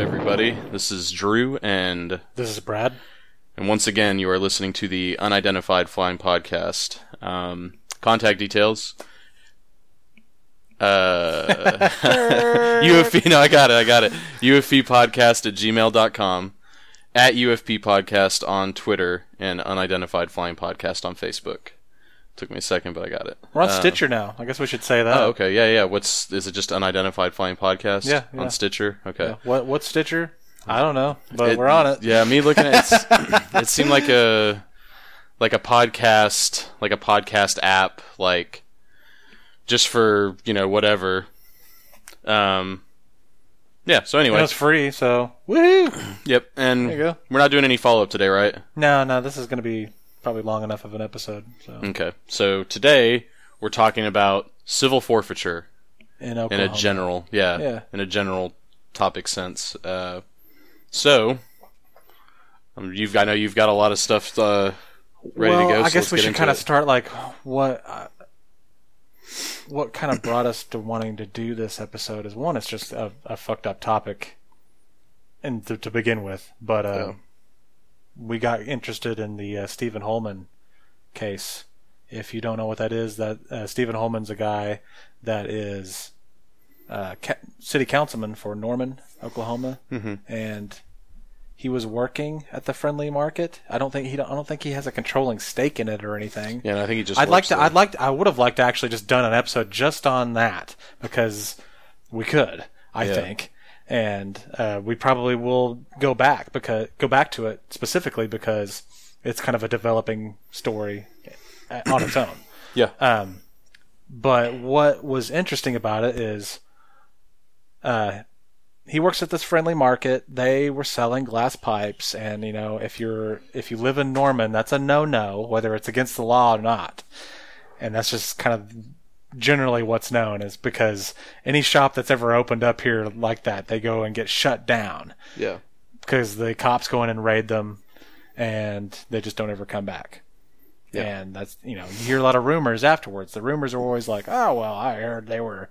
everybody? This is Drew, and This is Brad. and once again, you are listening to the Unidentified Flying Podcast. Um, contact details. Uh, UFP, no, I got it, I got it. UFP podcast at gmail.com, at UFP podcast on Twitter, and Unidentified Flying Podcast on Facebook. Took me a second, but I got it. We're on Uh, Stitcher now. I guess we should say that. Oh, okay, yeah, yeah. What's is it? Just Unidentified Flying Podcast? Yeah, yeah. on Stitcher. Okay. Yeah. What what's Stitcher? I don't know, but It- we're on it. Yeah, me looking at it, it seemed like a like a podcast, like a podcast app, like just for you know whatever. Um, yeah. So anyway, it's free, so woohoo! yep. And There you go. we're not doing any follow up today, right? No, no, this is going to be probably long enough of an episode. So Okay. So today we're talking about civil forfeiture in in a general, yeah, Yeah. in a general topic sense. Uh, so. Um, you've, I know you've got a lot of stuff uh, ready well, to go. I so guess let's we should kind of start like what uh, what kind of brought us to wanting to do this episode is one, it's just a, a fucked up topic, and to, to begin with, but uh, Yeah. We got interested in the uh, Stephen Holman case. If you don't know what that is, that uh, Stephen Holman's a guy that is uh, ca- city councilman for Norman, Oklahoma, Mhm. and he was working at the friendly market. I don't think he. don't, I don't think he has a controlling stake in it or anything. Yeah, I think he just. I'd like to. there. I'd like. To, I would have liked to actually just done an episode just on that because we could. I Yeah. think, and uh, we probably will go back because go back to it specifically because it's kind of a developing story uh, on its own. Yeah. Um, but what was interesting about it is, uh, he works at this friendly market. They were selling glass pipes, and you know, if you're if you live in Norman, that's a no-no, whether it's against the law or not. And that's just kind of generally what's known is because any shop that's ever opened up here like that, they go and get shut down Yeah. because the cops go in and raid them, and they just don't ever come back. Yeah. And that's you know you hear a lot of rumors afterwards. The rumors are always like, oh well, I heard they were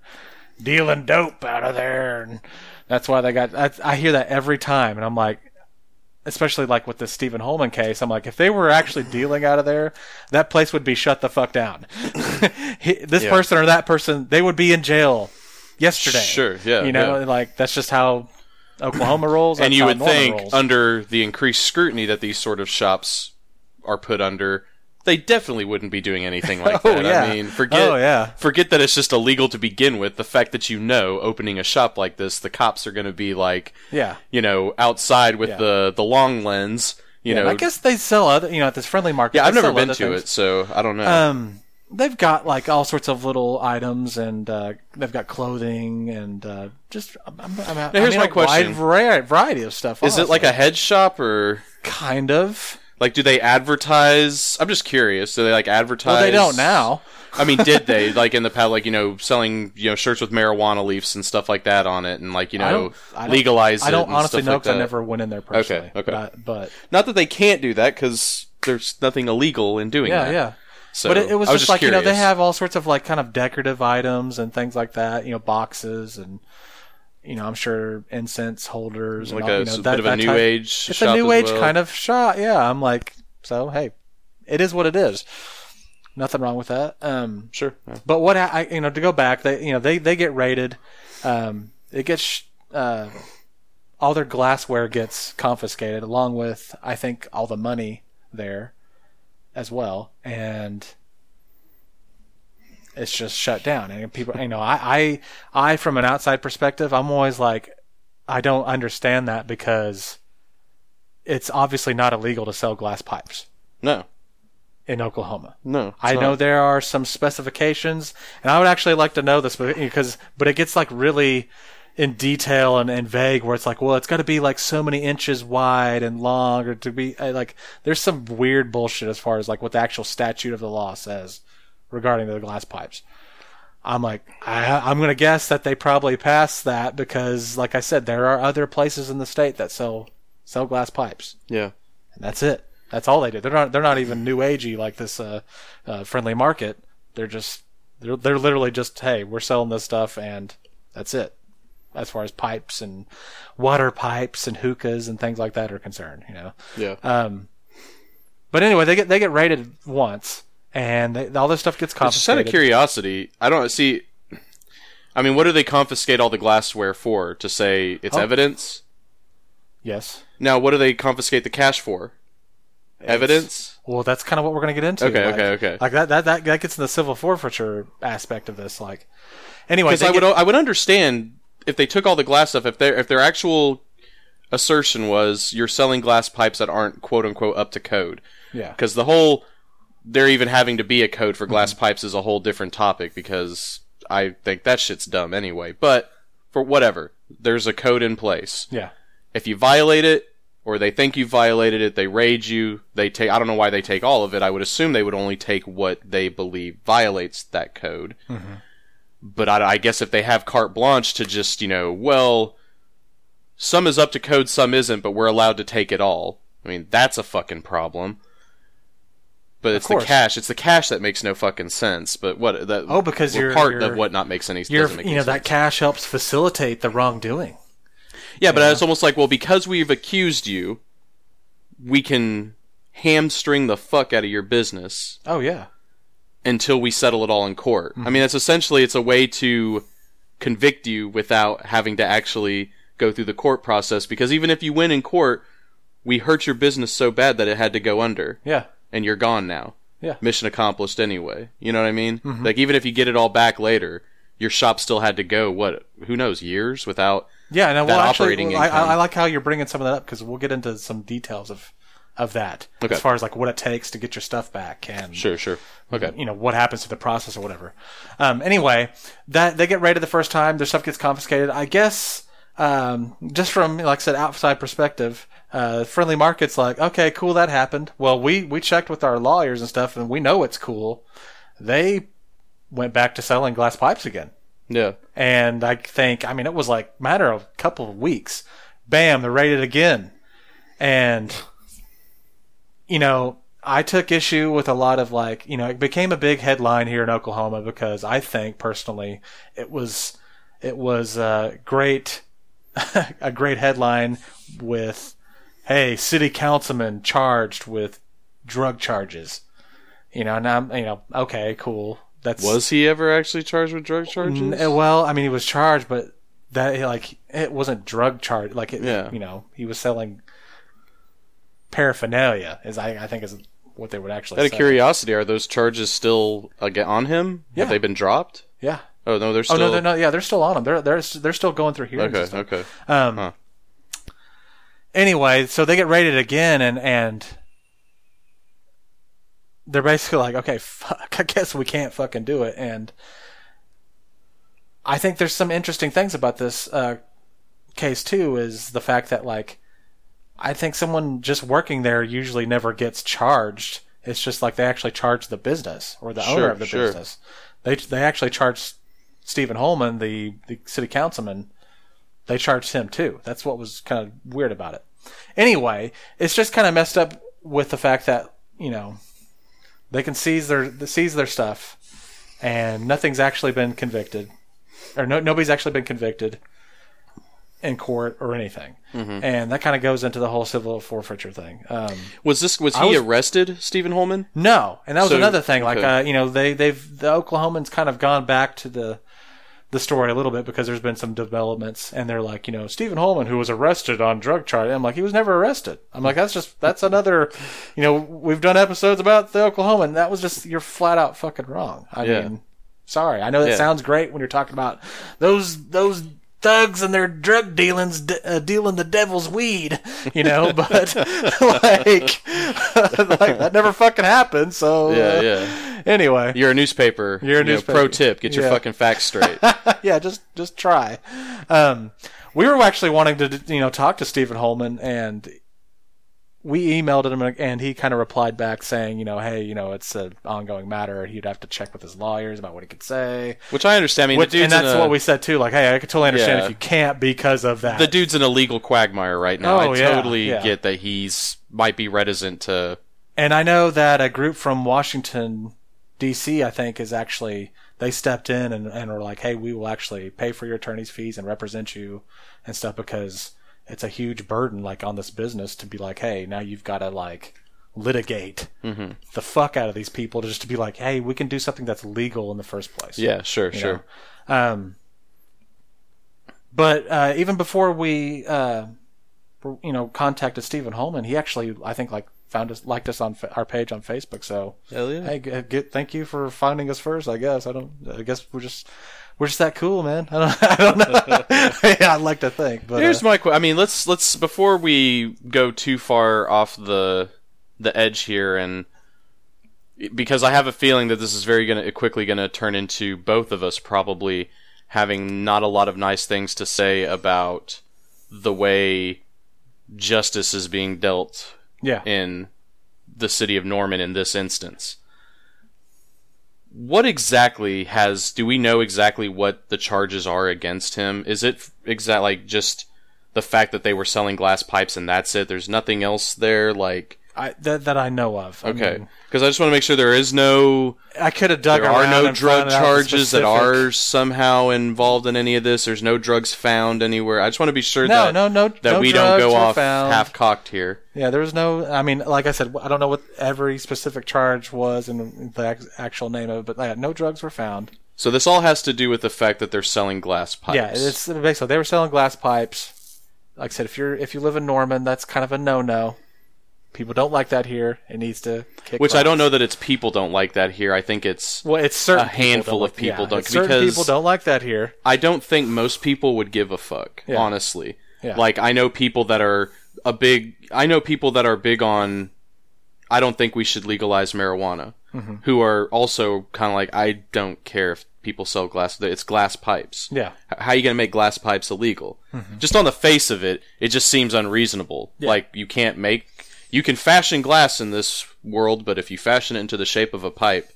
dealing dope out of there, and that's why they got. I, I hear that every time, and I'm like, especially like with the Stephen Holman case, I'm like, if they were actually dealing out of there, that place would be shut the fuck down. He- this Yeah. person or that person, they would be in jail yesterday. Sure, yeah, You know, yeah. like that's just how Oklahoma rolls. and you would Norman think rolls. under the increased scrutiny that these sort of shops are put under, they definitely wouldn't be doing anything like Oh, that. yeah. I mean, forget Oh, yeah. forget that it's just illegal to begin with. The fact that you know opening a shop like this, the cops are going to be like, yeah. you know, outside with Yeah. the the long lens. You Yeah, know, I guess they sell other, you know, at this friendly market. yeah, I've never been to things. it, so I don't know. Um, they've got like all sorts of little items, and uh, they've got clothing and uh, just. I'm, I'm, I'm, Now, here's I mean, my a question. Wide variety, variety of stuff. Is it like a head shop or kind of? Like do they advertise? I'm just curious. Do they like advertise? Well, they don't now. I mean, did they like in the past, like you know, selling you know shirts with marijuana leaves and stuff like that on it, and like you I know, don't- I don't- legalize it? I don't honestly know like because I never went in there personally. Okay, okay. But, but Not that they can't do that because there's nothing illegal in doing yeah, that. yeah. So, but it, it was I just, like you know they have all sorts of like kind of decorative items and things like that. You know, boxes and you know I'm sure incense holders. like and all, a, you know, that, bit of a new type- age. It's shop a new age kind of shot. Yeah, I'm like, so hey, it is what it is. Nothing wrong with that. Um, Sure. yeah. but what I, I- you know to go back, they you know they they get raided. Um, it gets uh, all their glassware gets confiscated, along with I think all the money there as well, and it's just shut down. And people, you know, I I I from an outside perspective, I'm always like, I don't understand that because it's obviously not illegal to sell glass pipes No, in Oklahoma. no. I not. know there are some specifications, and I would actually like to know this because, but it gets like really in detail and, and vague, where it's like, well, it's got to be like so many inches wide and long, or to be uh, like, there's some weird bullshit as far as like what the actual statute of the law says regarding the glass pipes. I'm like, I, I'm going to guess that they probably passed that because, like I said, there are other places in the state that sell sell glass pipes Yeah. and that's it. That's all they do. They're not. They're not even new agey like this uh, uh, friendly market. They're just. They're they're literally just. Hey, we're selling this stuff, and that's it. as far as pipes and water pipes and hookahs and things like that are concerned. You know. Yeah. Um, but anyway, they get they get raided once, and they, all this stuff gets confiscated. Just out of curiosity, I don't see. I mean, what do they confiscate all the glassware for? To say it's Oh. evidence? yes. Now, what do they confiscate the cash for? Evidence? Well, that's kind of what we're going to get into. Okay, like, okay, okay. Like that, that, that, that gets in the civil forfeiture aspect of this. Like, anyway, Because I would, I would understand if they took all the glass stuff if their if their actual assertion was you're selling glass pipes that aren't quote unquote up to code. yeah, Because the whole there even having to be a code for glass mm-hmm. pipes is a whole different topic because I think that shit's dumb anyway. But for whatever, there's a code in place. yeah, If you violate it or they think you violated it, they raid you. They take I don't know why they take all of it. I would assume they would only take what they believe violates that code. Mm-hmm. But I, I guess if they have carte blanche to just you know, well, some is up to code, some isn't, but we're allowed to take it all. I mean, that's a fucking problem. But it's the course. cash. It's the cash that makes no fucking sense. But what that Oh, because you're- part you're- of what not makes any you're, make you know, sense. that cash helps facilitate the wrongdoing. Yeah, but it's almost like, well, because we've accused you, we can hamstring the fuck out of your business Oh yeah, until we settle it all in court. I mm-hmm. mean, it's essentially it's a way to convict you without having to actually go through the court process. Because even if you win in court, we hurt your business so bad that it had to go under, yeah, and you're gone now. Yeah. mission accomplished anyway. You know what I mean? Like even if you get it all back later, your shop still had to go. What? Who knows? Years without. yeah. No, That well, operating I. I like how you're bringing some of that up because we'll get into some details of of that Okay. as far as like what it takes to get your stuff back and Sure, sure. Okay. you know what happens to the process or whatever. Um, anyway, that they get raided the first time, their stuff gets confiscated. I guess um, just from like I said, outside perspective, uh, friendly markets like okay, cool, that happened. Well, we we checked with our lawyers and stuff, and we know it's cool. They went back to selling glass pipes again. Yeah. And I think, I mean, it was like matter of a couple of weeks. Bam, they're raided again. And, you know, I took issue with a lot of like, you know, it became a big headline here in Oklahoma because I think personally it was, it was a great, a great headline with, hey, city councilman charged with drug charges. You know, and I'm, you know, okay, cool. That's Was he ever actually charged with drug charges? N- uh, well, I mean, he was charged, but that like it wasn't drug charge. Like, it, Yeah. you know, he was selling paraphernalia. Is I, I think is what they would actually. Out of curiosity, are those charges still on him? Yeah. Have they been dropped? Yeah. Oh no, they're still. Oh no, they're not. Yeah, they're still on him. They're they're they're still going through hearings. Okay, okay. Um, Huh. Anyway, so they get raided again, and and they're basically like, okay, fuck, I guess we can't fucking do it. And I think there's some interesting things about this uh, case too. Is the fact that like I think someone just working there usually never gets charged. It's just like they actually charge the business or the owner of the sure. business. They they actually charge Stephen Holman, the the city councilman, they charged him too. That's what was kind of weird about it. Anyway, it's just kind of messed up with the fact that you know they can seize their seize their stuff, and nothing's actually been convicted, or no nobody's actually been convicted in court or anything, Mm-hmm. and that kind of goes into the whole civil forfeiture thing. Um, Was this was I he was- arrested, Stephen Holman? no, and that was So- another thing. Like, okay. uh, you know, they they've the Oklahomans kind of gone back to the the story a little bit because there's been some developments, and they're like, you know, Stephen Holman, who was arrested on drug charge. I'm like, he was never arrested. I'm like, that's just that's another, you know, we've done episodes about the Oklahoman. That was just you're flat out fucking wrong. I Yeah. mean, sorry. I know that Yeah. sounds great when you're talking about those those. Thugs and their drug dealings, de- uh, dealing the devil's weed, you know. But like, like that never fucking happened. So Yeah, uh, yeah. Anyway, You're a newspaper. You're a you know, newspaper. pro tip: get your Yeah. fucking facts straight. yeah, just just try. Um, we were actually wanting to you know talk to Stephen Holman, and we emailed him, and he kind of replied back saying, you know, hey, you know, it's an ongoing matter. He'd have to check with his lawyers about what he could say. Which I understand. I mean, Which, and that's a, what we said too. Like, hey, I could totally understand Yeah. if you can't because of that. the dude's in a legal quagmire right now. Oh, I yeah, totally yeah. get that he's might be reticent to. And I know that a group from Washington D.C. I think is actually they stepped in and, and were like, hey, we will actually pay for your attorney's fees and represent you and stuff because it's a huge burden like on this business to be like, hey, now you've got to like litigate Mm-hmm. the fuck out of these people just to be like, hey, we can do something that's legal in the first place. Yeah, sure, you sure. Um, but uh, even before we, uh, you know, contacted Stephen Holman, he actually, I think, like found us, liked us on fa- our page on Facebook. So, Hell yeah. hey, get, thank you for finding us first. I guess I don't. I guess we're just we're just that cool, man. I don't. I don't know. yeah, I'd like to think, but Here's uh, my qu- I mean, let's let's before we go too far off the the edge here, and because I have a feeling that this is very gonna quickly gonna turn into both of us probably having not a lot of nice things to say about the way justice is being dealt yeah, in the city of Norman in this instance. What exactly has do we know exactly what the charges are against him? Is it exact like just the fact that they were selling glass pipes and that's it? There's nothing else there like I, that that I know of. I okay. Cuz I just want to make sure there is no I could have dug there are no drug found out the charges that are somehow involved in any of this. There's no drugs found anywhere. I just want to be sure No, that no, no, that no we don't go off half cocked here. Yeah, there was no. I mean, like I said, I don't know what every specific charge was and the actual name of it, but yeah, no drugs were found. So this all has to do with the fact that they're selling glass pipes. Yeah, it's basically they were selling glass pipes. Like I said, if you're if you live in Norman, that's kind of a no no. People don't like that here. It needs to kick. Which I don't know that it's people don't like that here. I think it's Well, it's certain a handful people of people yeah, don't- certain because- people don't like that here. I don't think most people would give a fuck, Yeah. honestly. Yeah. Like I know people that are a big I know people that are big on I don't think we should legalize marijuana. Mm-hmm. Who are also kind of like I don't care if people sell glass it's glass pipes. Yeah, H- How are you going to make glass pipes illegal? Just on the face of it, it just seems unreasonable. Like you can't make you can fashion glass in this world, but if you fashion it into the shape of a pipe,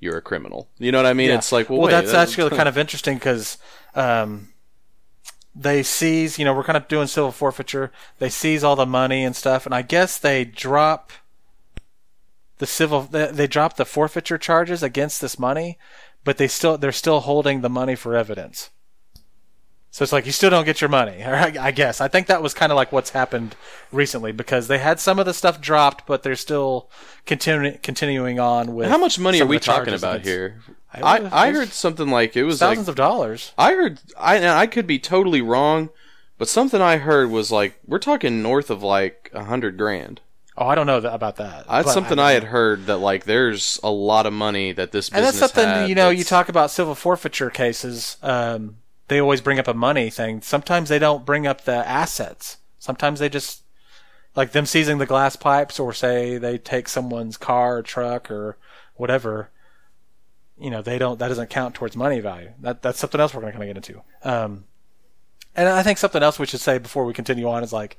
you're a criminal. You know what I mean? Yeah. It's like, well, well, wait, that's that- actually kind of interesting because um, they seize. You know, we're kind of doing civil forfeiture. They seize all the money and stuff, and I guess they drop the civil. They, they drop the forfeiture charges against this money, but they still they're still holding the money for evidence. So it's like you still don't get your money. I, I guess I think that was kind of like what's happened recently because they had some of the stuff dropped, but they're still continuing continuing on with. How much money are we talking about here? I- I, I heard something like it was like thousands of dollars. I heard I and I could be totally wrong, but something I heard was like we're talking north of like a hundred grand. Oh, I don't know about that. That's something I, had heard that like there's a lot of money that this And that's something you know. You talk about civil forfeiture cases. Um, they always bring up a money thing. Sometimes they don't bring up the assets. Sometimes they just like them seizing the glass pipes, or say they take someone's car or truck or whatever. You know, they don't. That doesn't count towards money value. That that's something else we're going to kind of get into. Um, and I think something else we should say before we continue on is like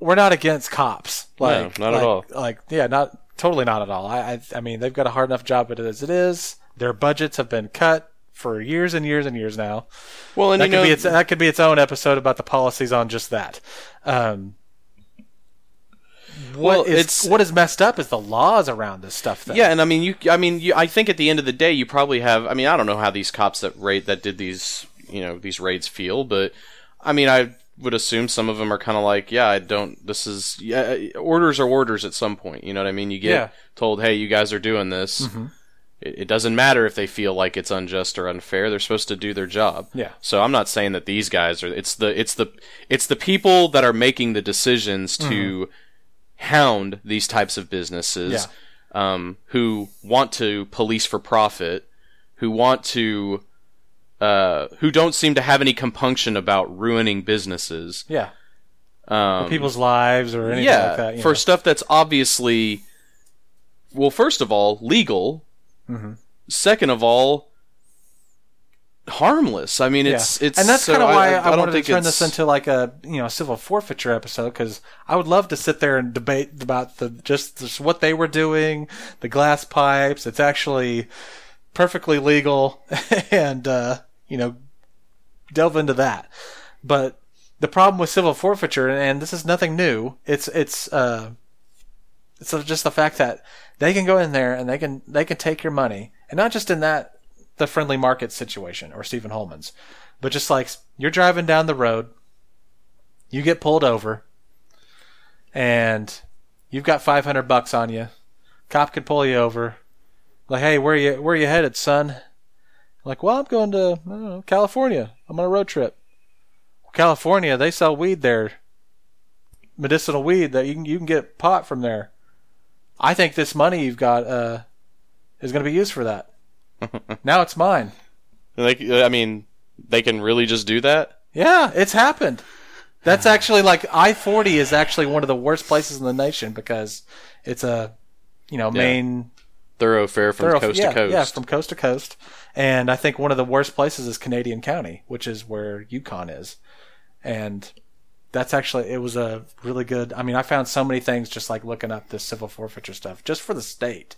we're not against cops. Like, not at all. Like, yeah, not totally not at all. I, I, I mean, they've got a hard enough job as it is. Their budgets have been cut for years and years and years now. well, and That could know be its that could be its own episode about the policies on just that. Um, Well, what is it's- what is messed up is the laws around this stuff. Yeah, and I mean, you. I mean, you, I think at the end of the day, you probably have. I mean, I don't know how these cops that raid that did these, you know, these raids feel, but I mean, I would assume some of them are kind of like, yeah, I don't. This is yeah, orders are orders at some point. You know what I mean? You get Yeah. told, hey, you guys are doing this. Mm-hmm. It, it doesn't matter if they feel like it's unjust or unfair. They're supposed to do their job. Yeah. So I'm not saying that these guys are. It's the it's the it's the people that are making the decisions to hound these types of businesses um, who want to police for profit, who want to, uh, who don't seem to have any compunction about ruining businesses. yeah, Um, people's lives or anything yeah, like that. for know. stuff that's obviously, well, first of all, legal. Mhm. Second of all, harmless. I mean, it's yeah. it's and that's so kind of why I, don't wanted to turn it's- this into like a you know civil forfeiture episode because I would love to sit there and debate about the just, just what they were doing, the glass pipes. It's actually perfectly legal, and uh, you know delve into that. But the problem with civil forfeiture, and this is nothing new. It's it's uh, it's just the fact that they can go in there and they can they can take your money, and not just in that the friendly market situation or Stephen Holman's, but just like you're driving down the road, you get pulled over, and you've got 500 bucks on you. Cop could pull you over, like, hey, where you where you headed, son? Like, well, I'm going to know, California. I'm on a road trip. California, they sell weed there, medicinal weed that you can you can get pot from there. I think this money you've got uh, is going to be used for that. now it's mine. Like, I mean, they can really just do that. Yeah, it's happened. That's actually like I forty is actually one of the worst places in the nation because it's a you know main Thoroughfare from thorough- coast yeah, to coast. Yeah, from coast to coast. And I think one of the worst places is Canadian County, which is where Yukon is. And that's actually it was a really good I mean, I found so many things just like looking up this civil forfeiture stuff just for the state.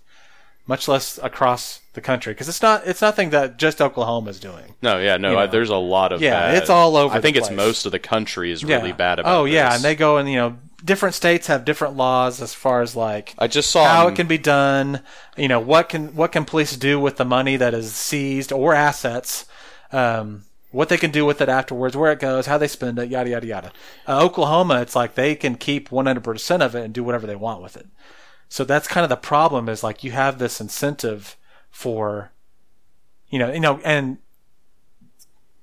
Much less across the country because it's not it's nothing that just Oklahoma is doing. No, yeah, no. I, there's a lot of Yeah, bad. it's all over I think the it's most of the country is really Yeah. bad about. Oh yeah, this. and they go and you know different states have different laws as far as like I just saw how it can be done. You know what can what can police do with the money that is seized or assets. Um, what they can do with it afterwards, where it goes, how they spend it, yada yada yada. Uh, Oklahoma, it's like they can keep 100% of it and do whatever they want with it. So that's kind of the problem is like you have this incentive for, you know, you know, and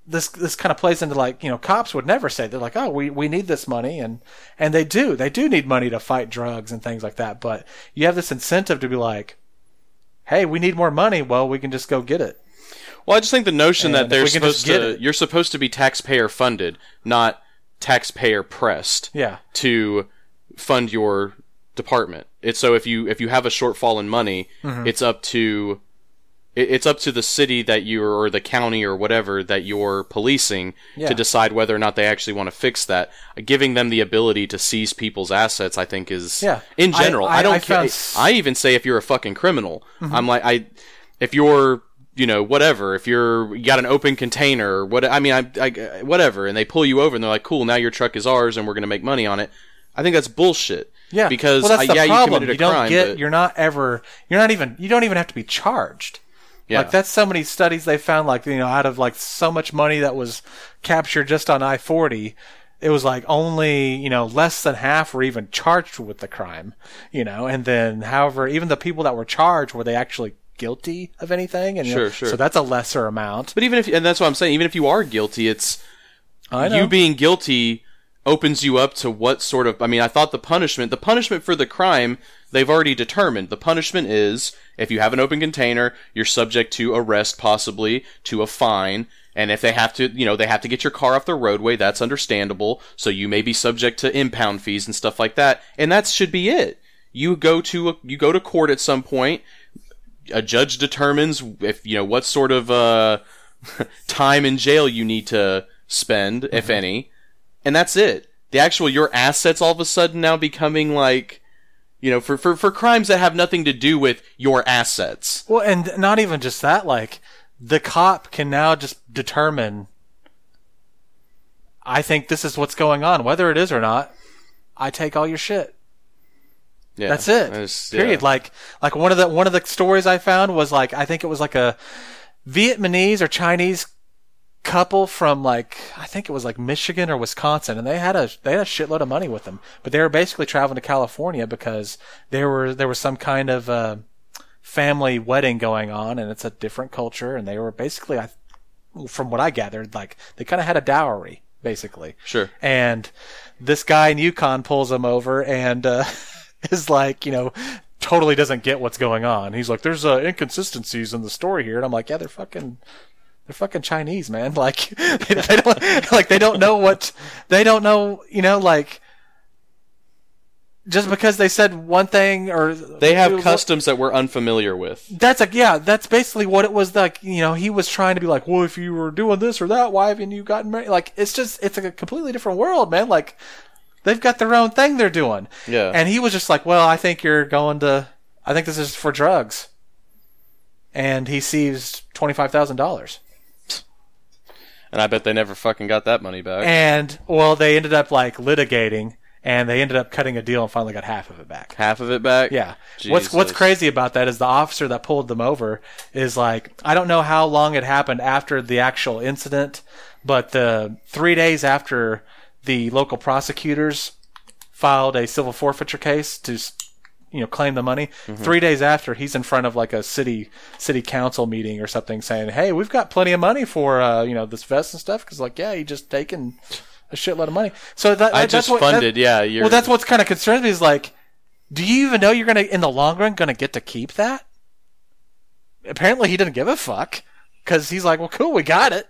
this this kind of plays into like you know cops would never say they're like oh we we need this money and and they do they do need money to fight drugs and things like that but you have this incentive to be like hey we need more money well we can just go get it Well, I just think the notion And that they're if we can just supposed to you're supposed to be taxpayer funded, not taxpayer pressed. yeah to fund your department. It's so if you if you have a shortfall in money, Mm-hmm. it's up to it- it's up to the city that you or the county or whatever that you're policing Yeah. to decide whether or not they actually want to fix that. Giving them the ability to seize people's assets, I think, is Yeah. in general. I, I- don't I care. found Mm-hmm. I even say if you're a fucking criminal, I'm like I if you're you know whatever if you're you got an open container what I mean I, I whatever and they pull you over and they're like cool now your truck is ours and we're gonna make money on it. I think that's bullshit. yeah because well, that's the yeah you problem committed a don't crime, get but you're not ever you're not even you don't even have to be charged yeah. Like that's so many studies they found like you know out of like so much money that was captured just on I forty, it was like only you know less than half were even charged with the crime, you know, and then however even the people that were charged were they actually guilty of anything? And Sure, sure. So that's a lesser amount. But even if and that's what I'm saying. Even if you are guilty, it's you being guilty opens you up to what sort of I mean I thought the punishment the punishment for the crime they've already determined the punishment is if you have an open container you're subject to arrest possibly to a fine and if they have to you know they have to get your car off the roadway that's understandable so you may be subject to impound fees and stuff like that and that should be it you go to a, you go to court at some point a judge determines if you know what sort of uh, time in jail you need to spend, if any, and that's it. The actual your assets all of a sudden now becoming like, you know, for for for crimes that have nothing to do with your assets. Well, and not even just that, like the cop can now just determine. I think this is what's going on, whether it is or not. I take all your shit. Yeah, That's it. That's- Period. yeah. Like like one of the one of the stories I found was like I think it was like a Vietnamese or Chinese couple from like I think it was like Michigan or Wisconsin, and they had a they had a shitload of money with them, but they were basically traveling to California because there were there was some kind of uh, family wedding going on, and it's a different culture, and they were basically I from what I gathered like they kind of had a dowry basically. Sure. And this guy in Yukon pulls them over and uh, is like, you know, totally doesn't get what's going on. He's like, "There's uh, inconsistencies in the story here," and I'm like, "Yeah, they're fucking." They're fucking Chinese, man. Like they, they don't like they don't know what they don't know. You know, like just because they said one thing or They have customs that we're unfamiliar with. that's like yeah, that's basically what it was like. You know, he was trying to be like, well, if you were doing this or that, why haven't you gotten married? Like, it's just it's like a completely different world, man. Like, they've got their own thing they're doing. Yeah. And he was just like, well, I think you're going to, I think this is for drugs. And he seized twenty five thousand dollars. And I bet they never fucking got that money back. And well, they ended up like litigating, and they ended up cutting a deal and finally got half of it back. Half of it back. Yeah. What's What's crazy about that is the officer that pulled them over is like I don't know how long it happened after the actual incident, but the three days after the local prosecutors filed a civil forfeiture case to you know claim the money, Mm-hmm. three days after he's in front of like a city city council meeting or something saying, "Hey, we've got plenty of money for uh, you know this vest and stuff." Because like, yeah, he just taken a shitload of money. So that I that's just what, that- funded. yeah. You're, well, that's what's kind of concerns me is like, do you even know you're gonna in the long run gonna get to keep that? Apparently, he didn't give a fuck because he's like, well, cool, we got it.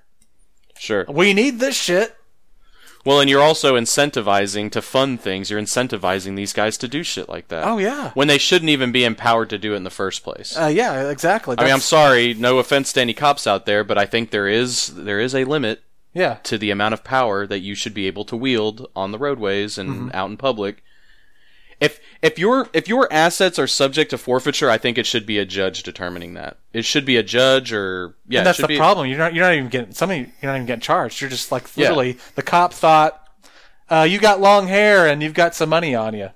sure. We need this shit. Well, and you're also incentivizing to fund things. You're incentivizing these guys to do shit like that. Oh yeah, When they shouldn't even be empowered to do it in the first place. uh, yeah, exactly. I mean, I'm sorry. No offense to any cops out there, but I think there is there is a limit yeah, to the amount of power that you should be able to wield on the roadways and Mm-hmm. out in public. If if your if your assets are subject to forfeiture, I think it should be a judge determining that. It should be a judge or yeah. and that's the be, problem. You're not you're not even getting somebody. You're not even getting charged. You're just like Yeah. literally the cop thought. Uh, you got long hair and you've got some money on you.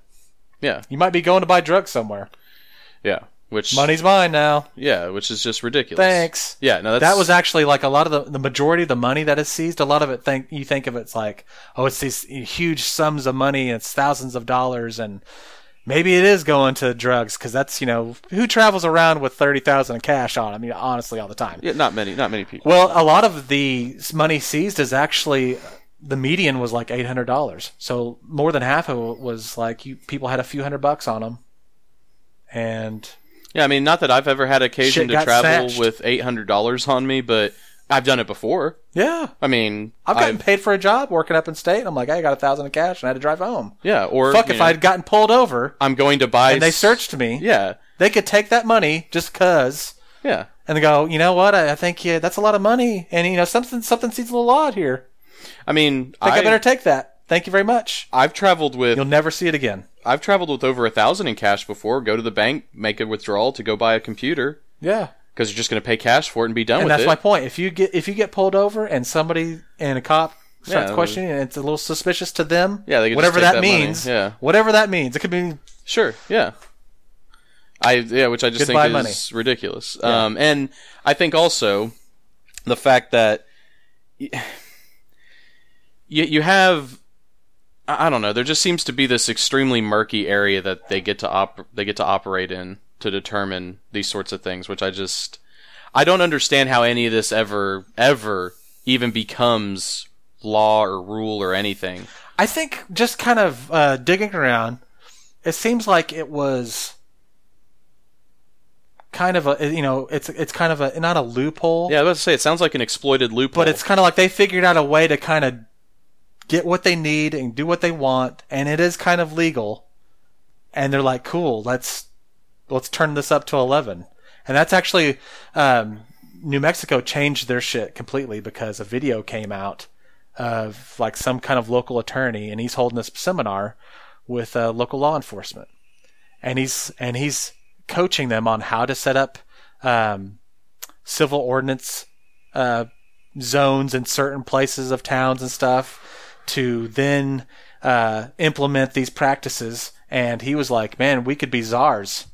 Yeah, You might be going to buy drugs somewhere. yeah. Which Money's mine now. yeah, which is just ridiculous. Thanks. Yeah, no, that's that was actually like a lot of the the majority of the money that is seized. A lot of it think you think of it's like oh, it's these huge sums of money. It's thousands of dollars, and maybe it is going to drugs because that's you know who travels around with thirty thousand in cash on. I mean, honestly, all the time. yeah, not many, not many people. Well, a lot of the money seized is actually the median was like eight hundred dollars. So more than half of it was like you people had a few hundred bucks on them, and Yeah, I mean, not that I've ever had occasion Shit to got travel with eight hundred dollars on me, but I've done it before. yeah. I mean, I've gotten paid for a job working up in state. And I'm like, I got a thousand in cash and I had to drive home. yeah, or Fuck you if know, I'd gotten pulled over I'm going to buy and they s- searched me. Yeah, They could take that money just cause yeah. and they go, you know what? I, I think yeah, that's a lot of money, and you know something something seems a little odd here. I mean, I think I, better take that. Thank you very much. I've traveled with You'll never see it again. I've traveled with over a thousand in cash before. Go to the bank, make a withdrawal to go buy a computer Yeah, because you're just going to pay cash for it and be done and with that's it. my point. If you get if you get pulled over and somebody and a cop starts Yeah. questioning and it's a little suspicious to them, Yeah, they could just whatever take that, that money. means, Yeah. whatever that means, it could mean Sure, yeah. I yeah, which I just Goodbye think is ridiculous. Um, and I think also the fact that y- you you have I don't know. There just seems to be this extremely murky area that they get to op- they get to operate in to determine these sorts of things, which I just I don't understand how any of this ever ever even becomes law or rule or anything. I think just kind of uh, digging around, it seems like it was kind of a you know it's it's kind of a not a loophole, Yeah, I was about to say it sounds like an exploited loophole. but it's kind of like they figured out a way to kind of get what they need and do what they want, and it is kind of legal. And they're like, "Cool, let's let's turn this up to 11." And that's actually um, New Mexico changed their shit completely because a video came out of like some kind of local attorney, and he's holding this seminar with uh, local law enforcement, and he's and he's coaching them on how to set up um, civil ordinance uh, zones in certain places of towns and stuff to then uh, implement these practices. And he was like, "Man, we could be czars.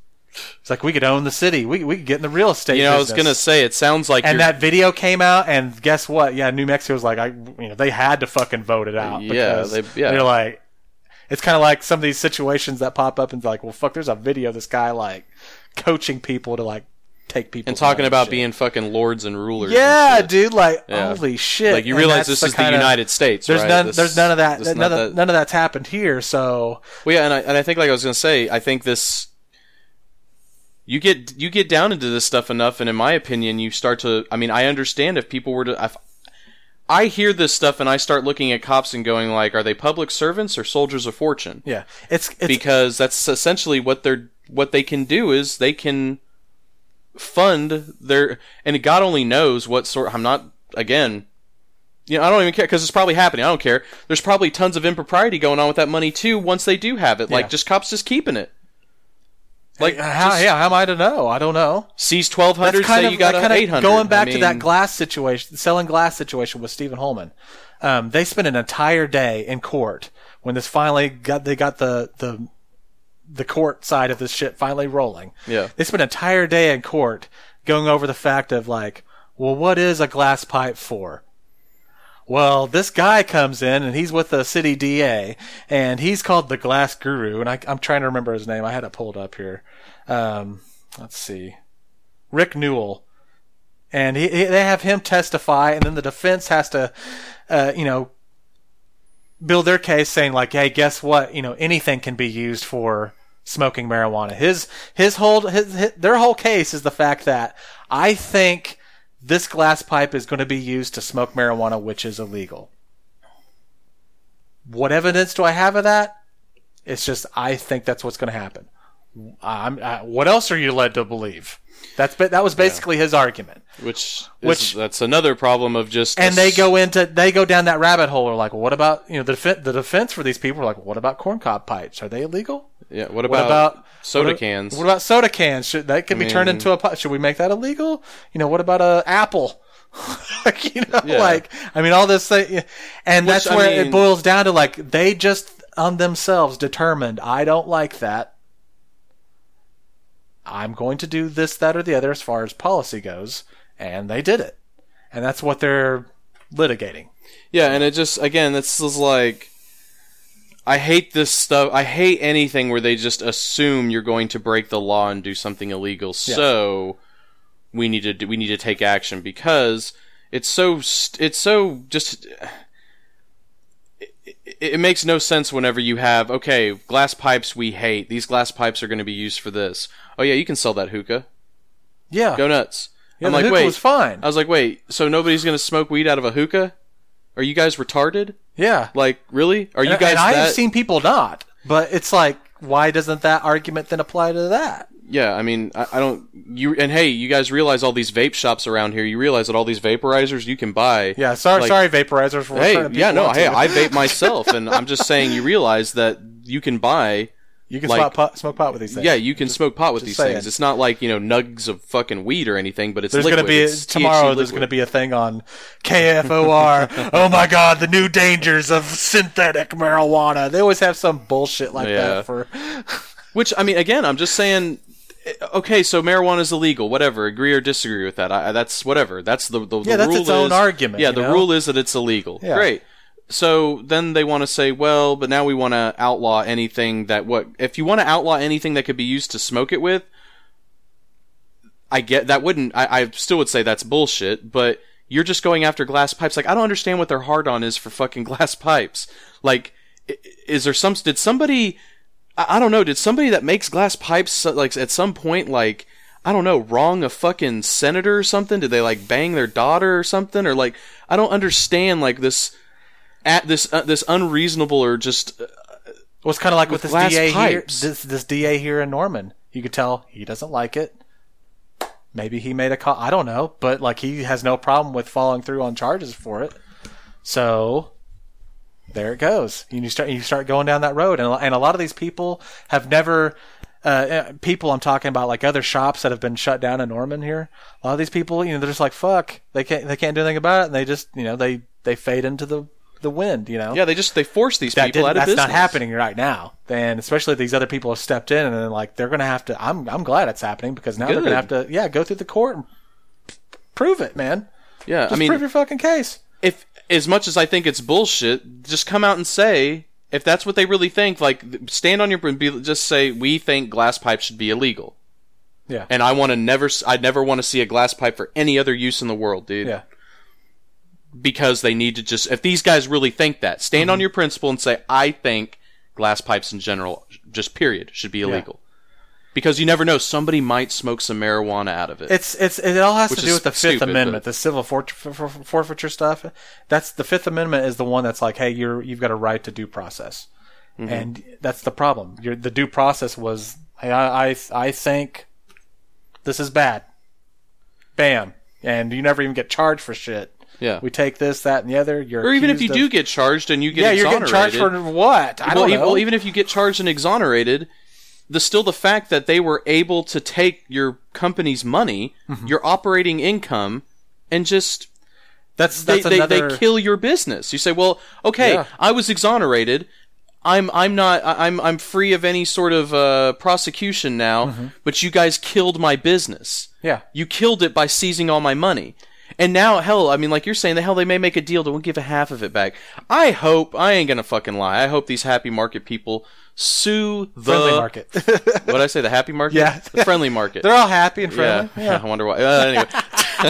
It's like we could own the city. We we could get in the real estate. you know, I was gonna say it sounds like and you're, that video came out, and guess what? Yeah, New Mexico was like, I, you know, they had to fucking vote it out. Yeah, because they- yeah. They're like, it's kind of like some of these situations that pop up and it's like, well, fuck, there's a video of this guy like coaching people to like take people and talking about being fucking lords and rulers. yeah, shit. dude, like Yeah. holy shit. Like you And realize this the is the United States. There's right? none. This- there's none of that. None of, that- none of that's happened here. So Well, yeah, and I, and I think like I was gonna say, I think this. You get you get down into this stuff enough, and in my opinion, you start to. I mean, I understand if people were to. If, I hear this stuff, and I start looking at cops and going like, are they public servants or soldiers of fortune? yeah, it's it's because that's essentially what they're what they can do is they can fund their and God only knows what sort. I'm not again. You know, I don't even care because it's probably happening. I don't care. There's probably tons of impropriety going on with that money too. Once they do have it, Yeah. like just cops just keeping it. Like how, just yeah, how am I to know? I don't know. seize twelve hundred, say of you got eight hundred. Going back to that glass situation, selling glass situation with Stephen Holman. Um, they spent an entire day in court when this finally got they got the the the court side of this shit finally rolling. Yeah. They spent an entire day in court going over the fact of like, well, what is a glass pipe for? Well, this guy comes in and he's with the city DA and he's called the Glass Guru. And I, I'm trying to remember his name. I had it pulled up here. Um, let's see. Rick Newell. And he, he, they have him testify and then the defense has to, uh, you know, build their case saying like, hey, guess what? You know, anything can be used for smoking marijuana. His his whole his, his their whole case is the fact that I think this glass pipe is going to be used to smoke marijuana, which is illegal. What evidence do I have of that? It's just I think that's what's going to happen. I, what else are you led to believe? That's that was basically his argument. Which, is, Which- that's another problem of just And they go into they go down that rabbit hole. Are like, well, what about you know the the defense for these people are like, what about corncob pipes? Are they illegal? Yeah. What about, What about soda what, cans? What about soda cans? Should that could be turned mm. into a should we make that illegal? You know, what about a apple? like, you know, Yeah. like I mean, all this thing, and that's I where mean- it boils down to. Like they just on themselves determined, I don't like that. I'm going to do this, that, or the other as far as policy goes, and they did it, and that's what they're litigating. Yeah, and it just again, this is like I hate this stuff. I hate anything where they just assume you're going to break the law and do something illegal. So we need to do, we need to take action because it's so it's so just it, it, makes no sense whenever you have okay glass pipes we hate these glass pipes are going to be used for this oh yeah you can sell that hookah Yeah, go nuts yeah I'm the like hookah wait was fine. I was like wait so nobody's going to smoke weed out of a hookah are you guys retarded yeah, like, really? Are you and, guys and I that? have seen people not, but it's like, why doesn't that argument then apply to that? Yeah, I mean, I, I don't. You and hey, you guys realize all these vape shops around here. You realize that all these vaporizers you can buy. Yeah, sorry, Like, sorry, vaporizers. For Hey, yeah, no, hey. I vape myself, and I'm just saying. You realize that you can buy. you can like- smoke, pot, smoke pot with these things. Yeah, you can smoke pot with these saying. things. It's not like you know nugs of fucking weed or anything, but it's There's liquid. to be It's tomorrow. There's going to be a thing on KFOR. oh my God, the new dangers of synthetic marijuana. They always have some bullshit like Yeah. that for. Which I mean, again, I'm just saying. Okay, so marijuana is illegal. Whatever, agree or disagree with that. I, that's whatever. That's the the, the Yeah, that's rule its own is- argument, Yeah, the know? rule is that it's illegal. Yeah. Great. So then they want to say, well, but now we want to outlaw anything that what if you want to outlaw anything that could be used to smoke it with. I get that wouldn't. I, I still would say that's bullshit, but you're just going after glass pipes. Like I don't understand what their hard on is for fucking glass pipes. Like, is there some? Did somebody? I, I don't know. Did somebody that makes glass pipes like at some point like I don't know wrong a fucking senator or something? Did they like bang their daughter or something? Or like I don't understand like this at this uh, this unreasonable or just uh, Well, it's kind of like with, With this DA here. This, this DA here in Norman. You could tell he doesn't like it. Maybe he made a call. I don't know, but like he has no problem with following through on charges for it. So there it goes. You start you start going down that road, and a- and a lot of these people have never. Uh, uh, people I'm talking about, like other shops that have been shut down in Norman here. A lot of these people, you know, they're just like fuck. They can't they can't do anything about it, and they just you know they they fade into the the wind. You know. yeah they just they force these That people out of that's business. not happening right now. And especially these other people have stepped in and then like they're gonna have to. I'm I'm glad it's happening because now they're gonna have to yeah go through the court and prove it, man. Yeah, Just I mean prove your fucking case. if as much as I think it's bullshit, just come out and say if that's what they really think. Like, stand on your be, just say we think glass pipes should be illegal, Yeah. and I want to never. I never want to see a glass pipe for any other use in the world, dude. yeah. Because they need to just. If these guys really think that, stand Mm-hmm. on your principle and say I think glass pipes in general, just period, should be illegal. Because you never know, somebody might smoke some marijuana out of it. It's it's it all has to do with the Fifth stupid, Amendment, but- the civil fort- for- for- forfeiture stuff. That's the Fifth Amendment is the one that's like, hey, you're you've got a right to due process, Mm-hmm. and that's the problem. Your the due process was, hey, I I, I think this is bad. Bam, and you never even get charged for shit. yeah. We take this, that, and the other. You're or even if you accused do get charged and you get yeah, you're getting charged for what? I well, don't e- know. well, even if you get charged and exonerated, the still the fact that they were able to take your company's money, Mm-hmm. your operating income, and just that's they, that's they, another. they kill your business. You say, well, okay, Yeah. I was exonerated. I'm I'm not I'm I'm free of any sort of uh, prosecution now, but you guys killed my business. Yeah. You killed it by seizing all my money. And now, hell, I mean, like you're saying, the hell they may make a deal will give a half of it back. I hope I ain't gonna fucking lie. I hope these happy market people sue the Friendly market. What did I say? The happy market? Yeah. the friendly market. They're all happy and yeah. friendly. yeah, I wonder why. Uh, anyway,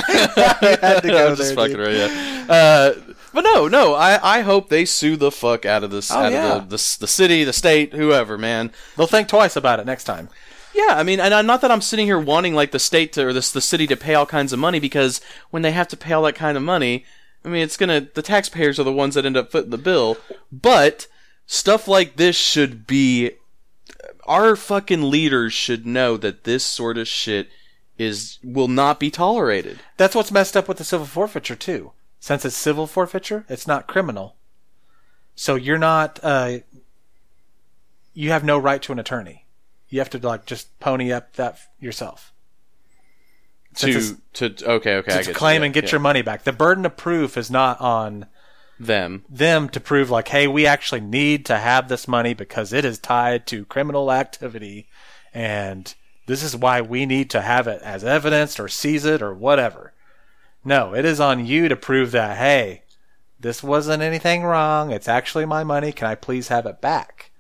had to go I'm just there, fucking dude. right. Yeah. Uh, but no, no. I, I hope they sue the fuck out of this, Oh, out yeah. of the, the the city, the state, whoever, man. They'll think twice about it next time. Yeah, I mean, and I'm not that I'm sitting here wanting like the state to or this the city to pay all kinds of money because when they have to pay all that kind of money, I mean, it's gonna the taxpayers are the ones that end up footing the bill. But stuff like this should be our fucking leaders should know that this sort of shit is will not be tolerated. That's what's messed up with the civil forfeiture too. Since it's civil forfeiture, it's not criminal. So you're not uh you have no right to an attorney. You have to like just pony up that yourself. Since To to okay okay I to get you, claim and get yeah. your money back. The burden of proof is not on them. them to prove like, hey, we actually need to have this money because it is tied to criminal activity and this is why we need to have it as evidence or seize it or whatever. No, it is on you to prove that, hey, this wasn't anything wrong. It's actually my money. Can I please have it back?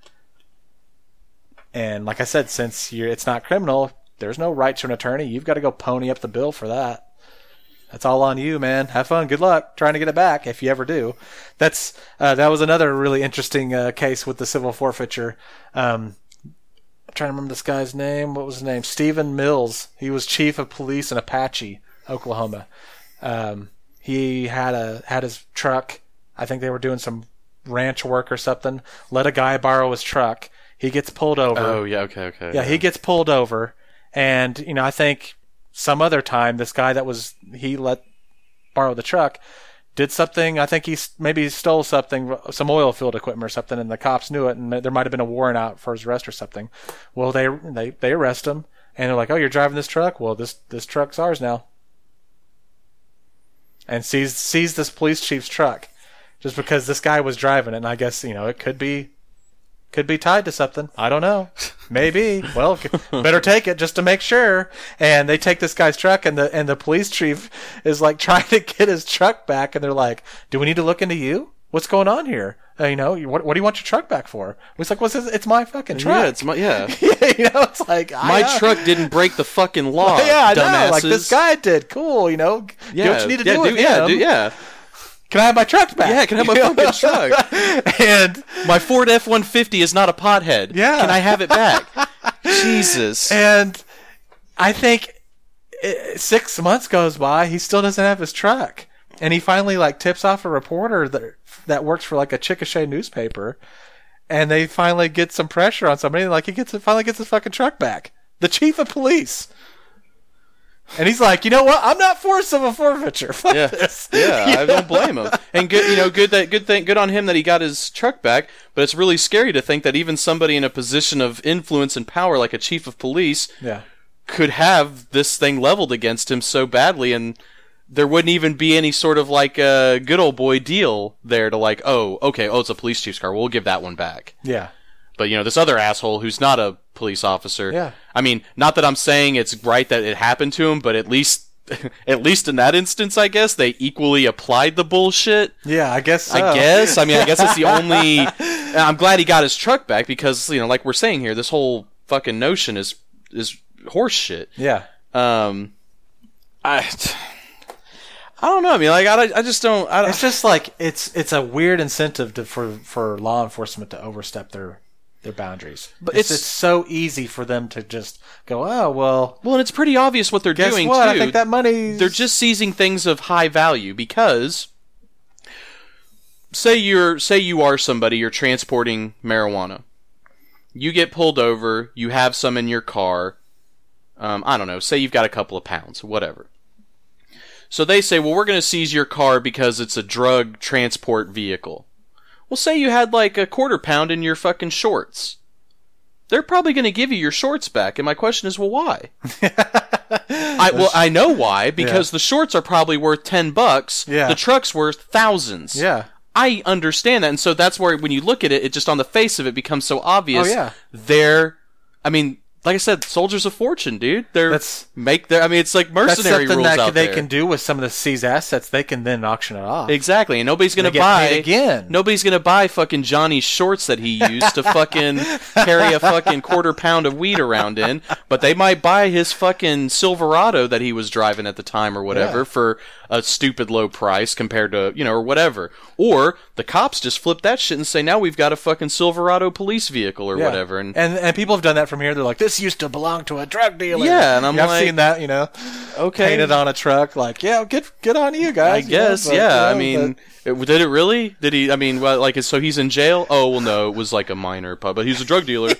And like I said, since you're, it's not criminal, there's no right to an attorney. You've got to go pony up the bill for that. That's all on you, man. Have fun. Good luck trying to get it back if you ever do. That's uh, that was another really interesting uh, case with the civil forfeiture. Um, I'm trying to remember this guy's name. What was his name? Stephen Mills. He was chief of police in Apache, Oklahoma. Um, he had a had his truck. I think they were doing some ranch work or something. Let a guy borrow his truck. He gets pulled over. Oh yeah okay okay Yeah, he gets pulled over, and you know I think some other time this guy that was he let borrow the truck did something. I think he maybe stole something, some oil field equipment or something, and the cops knew it, and there might have been a warrant out for his arrest or something. Well, they they they arrest him, and they're like, "Oh, you're driving this truck? Well, this this truck's ours now." And sees sees this police chief's truck, just because this guy was driving it, and I guess you know it could be could be tied to something. I don't know. Maybe. Well, better take it just to make sure. And they take this guy's truck, and the and the police chief is like trying to get his truck back, and they're like, "Do we need to look into you? What's going on here? Uh, you know, what, what do you want your truck back for?" He's like, "What's this? It's my fucking truck." yeah it's my yeah you know, it's like my I know. truck didn't break the fucking law. Yeah, I know. Like this guy did. Cool. You know, Yeah, do what you need to yeah, do with yeah, do- yeah. Can I have my truck back? Yeah, can I have my fucking truck? and My Ford F one fifty is not a pothead. Yeah. Can I have it back? Jesus. And I think eh, six months goes by, he still doesn't have his truck, and he finally like tips off a reporter that that works for like a Chickasha newspaper, and they finally get some pressure on somebody. Like he gets finally gets his fucking truck back. The chief of police. And he's like, you know what? I'm not for civil forfeiture. Fuck Yeah, this. yeah, I don't blame him. And good, you know, good that good thing, good on him that he got his truck back. But it's really scary to think that even somebody in a position of influence and power, like a chief of police, Yeah. could have this thing leveled against him so badly, and there wouldn't even be any sort of like a good old boy deal there to like, oh, okay, oh, it's a police chief's car, we'll give that one back. Yeah. But you know, this other asshole who's not a police officer. Yeah. I mean, not that I'm saying it's right that it happened to him, but at least, at least in that instance, I guess they equally applied the bullshit. Yeah, I guess. So. I guess. I mean, I guess it's the only. I'm glad he got his truck back because you know, like we're saying here, this whole fucking notion is is horse shit. Yeah. Um, I. I don't know. I mean, like, I, I just don't. I don't It's just like it's it's a weird incentive to, for for law enforcement to overstep their their boundaries. But it's, it's- it's so easy for them to just go, oh well. well, and it's pretty obvious what they're Guess doing what? too. I think that money. they're just seizing things of high value because say you're say you are somebody you're transporting marijuana you get pulled over you have some in your car um, i don't know say you've got a couple of pounds whatever so they say well we're going to seize your car because it's a drug transport vehicle well say you had like a quarter pound in your fucking shorts they're probably going to give you your shorts back and my question is well why I, well, I know why because the shorts are probably worth ten bucks. Yeah. The truck's worth thousands. yeah. I understand that, and so that's where when you look at it, it just on the face of it becomes so obvious. Oh, yeah. they're, I mean, like I said, soldiers of fortune, dude. They're That's- make their. I mean, it's like mercenary rules that out they there. can do with some of the seized assets. They can then auction it off. Exactly, and nobody's gonna get buy again. Nobody's gonna buy fucking Johnny's shorts that he used to fucking carry a fucking quarter pound of weed around in, but they might buy his fucking Silverado that he was driving at the time or whatever Yeah. for a stupid low price compared to you know or whatever. Or the cops just flip that shit and say now we've got a fucking Silverado police vehicle or Yeah. whatever, and and and people have done that from here. They're like, this used to belong to a drug dealer. Yeah, and I'm I've like- seen that. You know, okay, painted on a truck. Like, yeah, get get on you I guys. you know, guess, but, yeah. I you know, mean, it, did it really? Did he? I mean, well, like, so he's in jail? Oh, well, no, it was like a minor pub, but he's a drug dealer,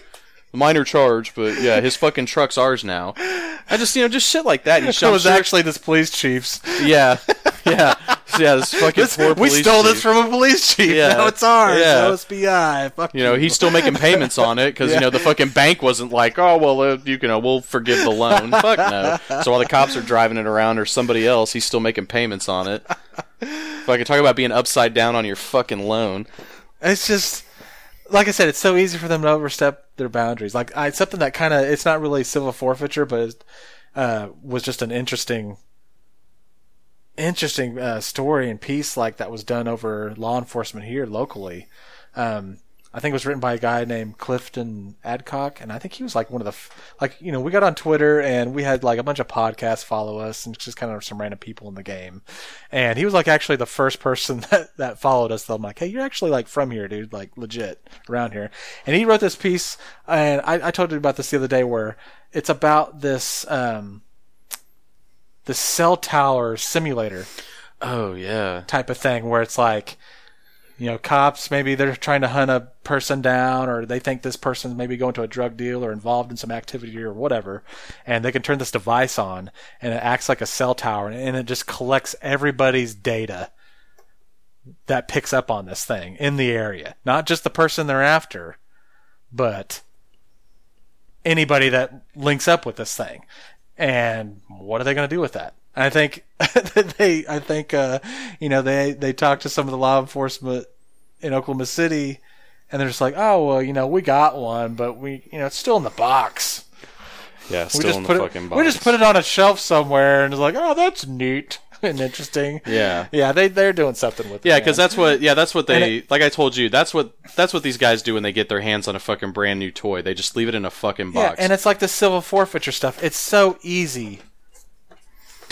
minor charge. But yeah, his fucking truck's ours now. I just, you know, just shit like that. You show it was actually this police chief's. yeah, yeah, yeah. This fucking This- poor we police stole this from a police chief. Yeah. Now it's ours. Yeah. OSBI. Fuck You know, he's still making payments on it because you know the fucking bank wasn't like, oh well, uh, you know, we'll forgive the loan. Fuck no. So while the cops are driving it around or somebody else, he's still making payments on it. If I could talk about being upside down on your fucking loan. It's just like I said, it's so easy for them to overstep their boundaries. Like I, something that kind of it's not really civil forfeiture, but it, uh, was just an interesting, interesting uh, story and piece like that was done over law enforcement here locally. Um, I think it was written by a guy named Clifton Adcock, and I think he was like one of the f- like you know we got on Twitter and we had like a bunch of podcasts follow us and just kind of some random people in the game, and he was like actually the first person that that followed us. So I'm like, hey, you're actually like from here, dude, like legit around here. And he wrote this piece, and I, I told you about this the other day, where it's about this um, the cell tower simulator Oh yeah. type of thing where it's like you know cops maybe they're trying to hunt a person down or they think this person's maybe going to a drug deal or involved in some activity or whatever and they can turn this device on and it acts like a cell tower and it just collects everybody's data that picks up on this thing in the area not just the person they're after but anybody that links up with this thing and what are they going to do with that? I think they, I think, uh, you know, they they talked to some of the law enforcement in Oklahoma City, and they're just like, oh well, you know, we got one, but we, you know, it's still in the box. Yeah, We still just in the put fucking it, box. we just put it on a shelf somewhere, and it's like, oh, that's neat and interesting. Yeah. yeah, they they're doing something with it. Yeah, because that's what. Yeah, that's what they. like I told you, that's what. That's what these guys do when they get their hands on a fucking brand new toy. They just leave it in a fucking box. Yeah, box. and it's like the civil forfeiture stuff. It's so easy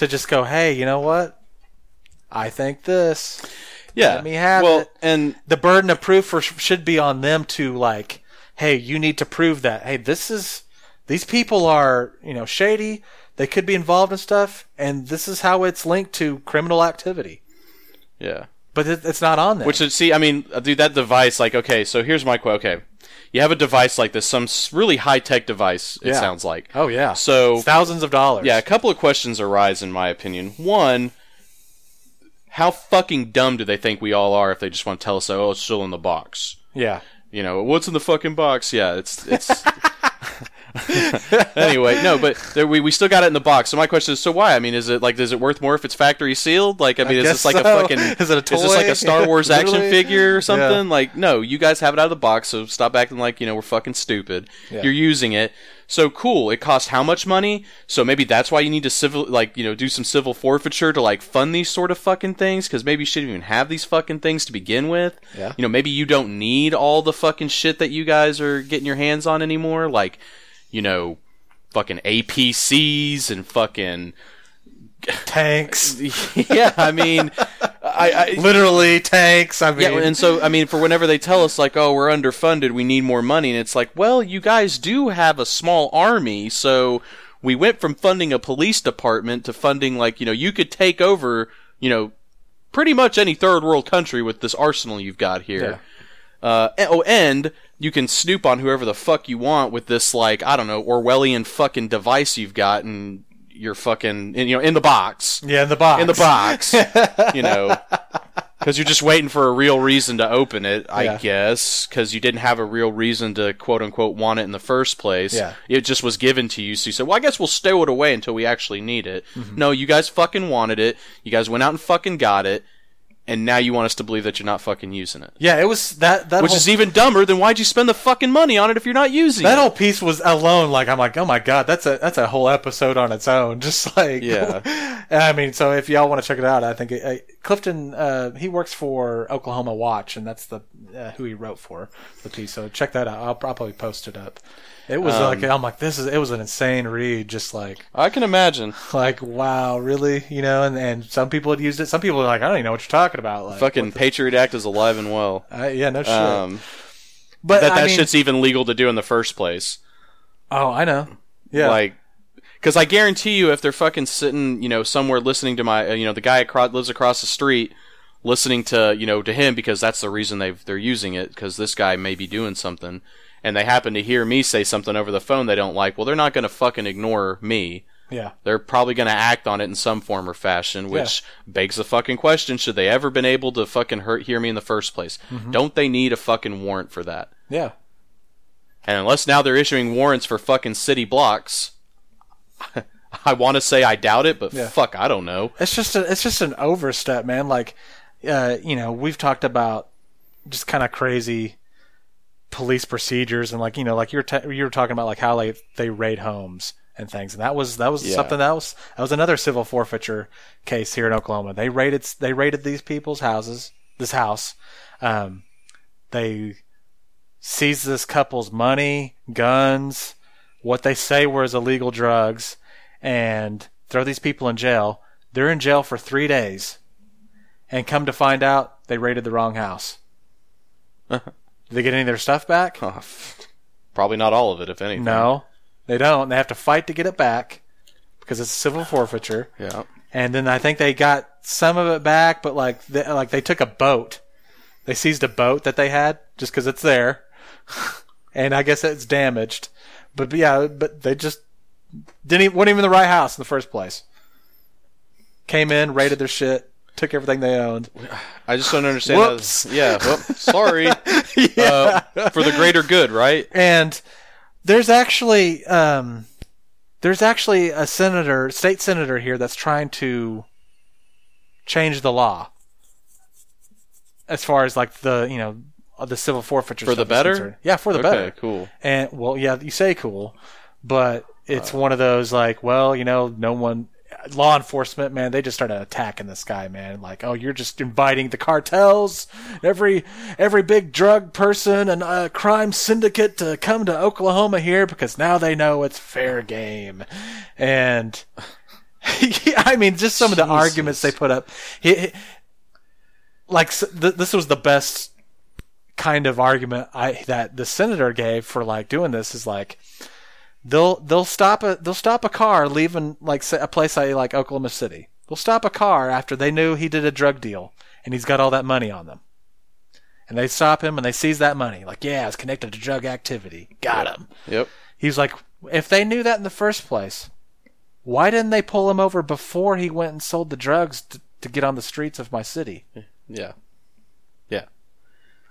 to just go, hey, you know what? I think this. yeah, let me have well, it. and The burden of proof for, should be on them to like, hey, you need to prove that. Hey, this is these people are you know shady. They could be involved in stuff, and this is how it's linked to criminal activity. yeah. But it, it's not on there. Which is, see, I mean, dude, that device, like, okay, so here's my quote. Okay, you have a device like this, some really high tech device. It Yeah. sounds like. oh yeah, So It's thousands of dollars. yeah, a couple of questions arise in my opinion. One, how fucking dumb do they think we all are if they just want to tell us, oh, it's still in the box? yeah. You know, what's in the fucking box? Yeah, it's it's. anyway, no, but there, we we still got it in the box. So my question is, so why? I mean, is it like, is it worth more if it's factory sealed? Like, I mean, is this like a fucking? Is it a Is this like a Star Wars action figure or something? Yeah. Like, no, you guys have it out of the box, so stop acting like you know we're fucking stupid. Yeah. You're using it. So cool. It costs how much money? So maybe that's why you need to civil, like, you know, do some civil forfeiture to like fund these sort of fucking things. Because maybe you shouldn't even have these fucking things to begin with. Yeah. You know, maybe you don't need all the fucking shit that you guys are getting your hands on anymore. Like, you know, fucking APCs and fucking tanks. yeah. I mean, I, I Literally tanks. I mean, yeah, and so I mean, for whenever they tell us like, "Oh, we're underfunded, we need more money," and it's like, well, you guys do have a small army, so we went from funding a police department to funding like, you know, you could take over, you know, pretty much any third world country with this arsenal you've got here. Uh, oh, and you can snoop on whoever the fuck you want with this like, I don't know, Orwellian fucking device you've got and you're fucking, in, you know, in the box yeah, in the box. in the box, you know, because you're just waiting for a real reason to open it, I Yeah. guess, because you didn't have a real reason to quote unquote want it in the first place. Yeah. It just was given to you, so you said, well, I guess we'll stow it away until we actually need it. Mm-hmm. No, you guys fucking wanted it. You guys went out and fucking got it. And now you want us to believe that you're not fucking using it. Yeah, it was that that Which is even dumber than why'd you spend the fucking money on it if you're not using it? that it? whole piece was alone. Like I'm like, oh my god, that's a that's a whole episode on its own. Just like Yeah. I mean, so if y'all want to check it out, I think it, Clifton uh, he works for Oklahoma Watch, and that's the uh, who he wrote for the piece. So check that out. I'll probably post it up. It was Um, like I'm like this is it was an insane read. Just like I can imagine. like wow, really, you know? And and some people had used it. Some people are like, I don't even know what you're talking about. Like, Fucking the- Patriot Act is alive and well. uh, yeah, no shit. Um, but that I that mean, shit's even legal to do in the first place. oh, I know. Yeah, Like, because I guarantee you, if they're fucking sitting, you know, somewhere listening to my, uh, you know, the guy across, lives across the street, listening to, you know, to him because that's the reason they they're using it because this guy may be doing something, and they happen to hear me say something over the phone they don't like. Well, they're not going to fucking ignore me. yeah. They're probably going to act on it in some form or fashion, which begs the fucking question: Should they ever been able to fucking hurt hear me in the first place? Don't they need a fucking warrant for that? Yeah. And unless now they're issuing warrants for fucking city blocks, I want to say I doubt it, but Yeah. fuck, I don't know. It's just a, it's just an overstep, man. Like, uh, you know, we've talked about just kind of crazy police procedures and like you know, like you're ta- you were talking about like how they they raid homes and things, and that was that was Yeah. something that was that was another civil forfeiture case here in Oklahoma. They raided they raided these people's houses, this house. Um, they seized this couple's money, guns, what they say was illegal drugs, and throw these people in jail. They're in jail for three days, and come to find out they raided the wrong house. Did they get any of their stuff back? Probably not all of it, if anything. No, they don't. They have to fight to get it back because it's a civil forfeiture. Yeah. And then I think they got some of it back, but like they, like they took a boat. They seized a boat that they had just because it's there, and I guess it's damaged. But, but yeah, but they just didn't even, weren't even in the right house in the first place. Came in, raided their shit, took everything they owned. I just don't understand. how- Whoops. yeah. Sorry. uh, for the greater good, right? And there's actually um, there's actually a senator, state senator here that's trying to change the law as far as like the you know the civil forfeiture For the better? concerned. Yeah, for the okay, better. cool. And well, yeah, you say cool, but it's Uh. one of those like, well, you know, no one, law enforcement, man, they just started attacking this guy, man. Like, oh, you're just inviting the cartels, every every big drug person and uh, crime syndicate to come to Oklahoma here because now they know it's fair game, and. I mean, just some of the arguments they put up. He, he- like this was the best kind of argument I that the senator gave for like doing this is like they'll they'll stop a they'll stop a car leaving like a place like, like Oklahoma City. They'll stop a car after they knew he did a drug deal and he's got all that money on them. And they stop him and they seize that money. Like, yeah, it's connected to drug activity. Got him. Yep. He's like, if they knew that in the first place, why didn't they pull him over before he went and sold the drugs to, to get on the streets of my city? Yeah.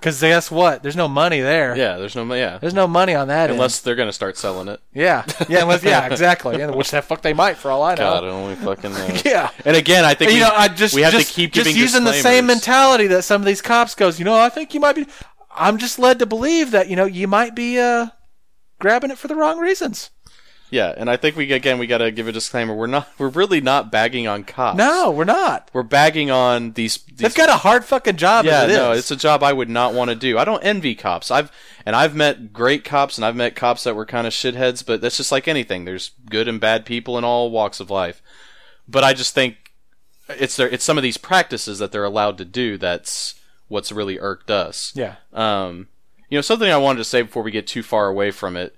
Because guess what? There's no money there. Yeah. There's no. Yeah. There's no money on that. end. Unless they're gonna start selling it. yeah, yeah, unless yeah, exactly. Yeah, which the fuck they might, for all I know. God, only fucking know. Yeah. And again, I think you we, know, I just we have just, to keep just using the same mentality that some of these cops goes. You know, I think you might be. I'm just led to believe that you know you might be uh, grabbing it for the wrong reasons. Yeah, and I think we again we got to give a disclaimer. We're not. We're really not bagging on cops. No, we're not. we're bagging on these. these They've got a hard fucking job. yeah, as it no, is. it's a job I would not want to do. I don't envy cops. I've and I've met great cops, and I've met cops that were kind of shitheads. But that's just like anything. There's good and bad people in all walks of life. But I just think it's their, it's some of these practices that they're allowed to do that's what's really irked us. yeah, Um, you know, something I wanted to say before we get too far away from it.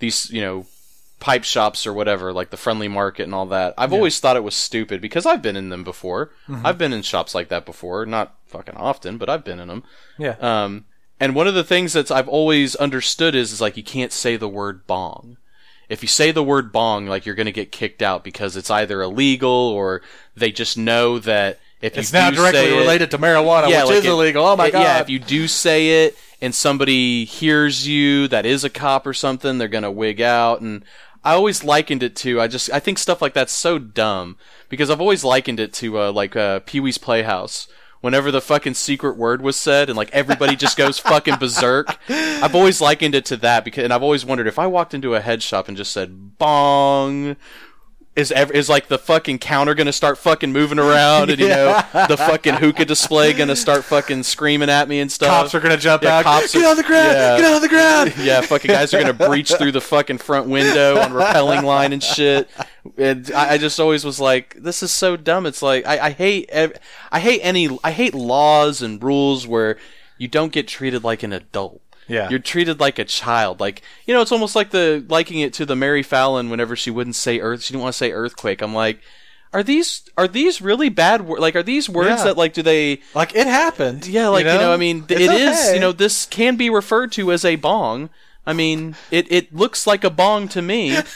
These, you know, pipe shops or whatever, like the friendly market and all that. I've always thought it was stupid because I've been in them before. I've been in shops like that before, not fucking often, but I've been in them. yeah, Um, and one of the things that I've always understood is, is like you can't say the word bong. If you say the word bong, like you're going to get kicked out because it's either illegal or they just know that if you it's now directly say it- related to marijuana, which like is it- illegal. Oh my it- god! Yeah, if you do say it and somebody hears you that is a cop or something, they're gonna wig out. And I always likened it to. I just I think stuff like that's so dumb because I've always likened it to uh, like uh, Pee Wee's Playhouse. whenever the fucking secret word was said and like everybody just goes fucking berserk. I've always likened it to that because and I've always wondered if I walked into a head shop and just said bong is ev- is like the fucking counter gonna start fucking moving around and you know the fucking hookah display gonna start fucking screaming at me and stuff. Cops are gonna jump Yeah, out. cops get are- on the ground. yeah. Get on the ground. yeah, fucking guys are gonna breach through the fucking front window on repelling line and shit. And I, I just always was like, this is so dumb. It's like I, I hate ev- I hate any I hate laws and rules where you don't get treated like an adult. Yeah. You're treated like a child. Like you know, it's almost like the liking it to the Mary Fallin whenever she wouldn't say earth, she didn't want to say earthquake. I'm like, are these are these really bad? Wor- like, are these words Yeah. that like do they? Like it happened. Yeah, like you know, I mean, th- it is. okay. You know, this can be referred to as a bong. I mean, it it looks like a bong to me.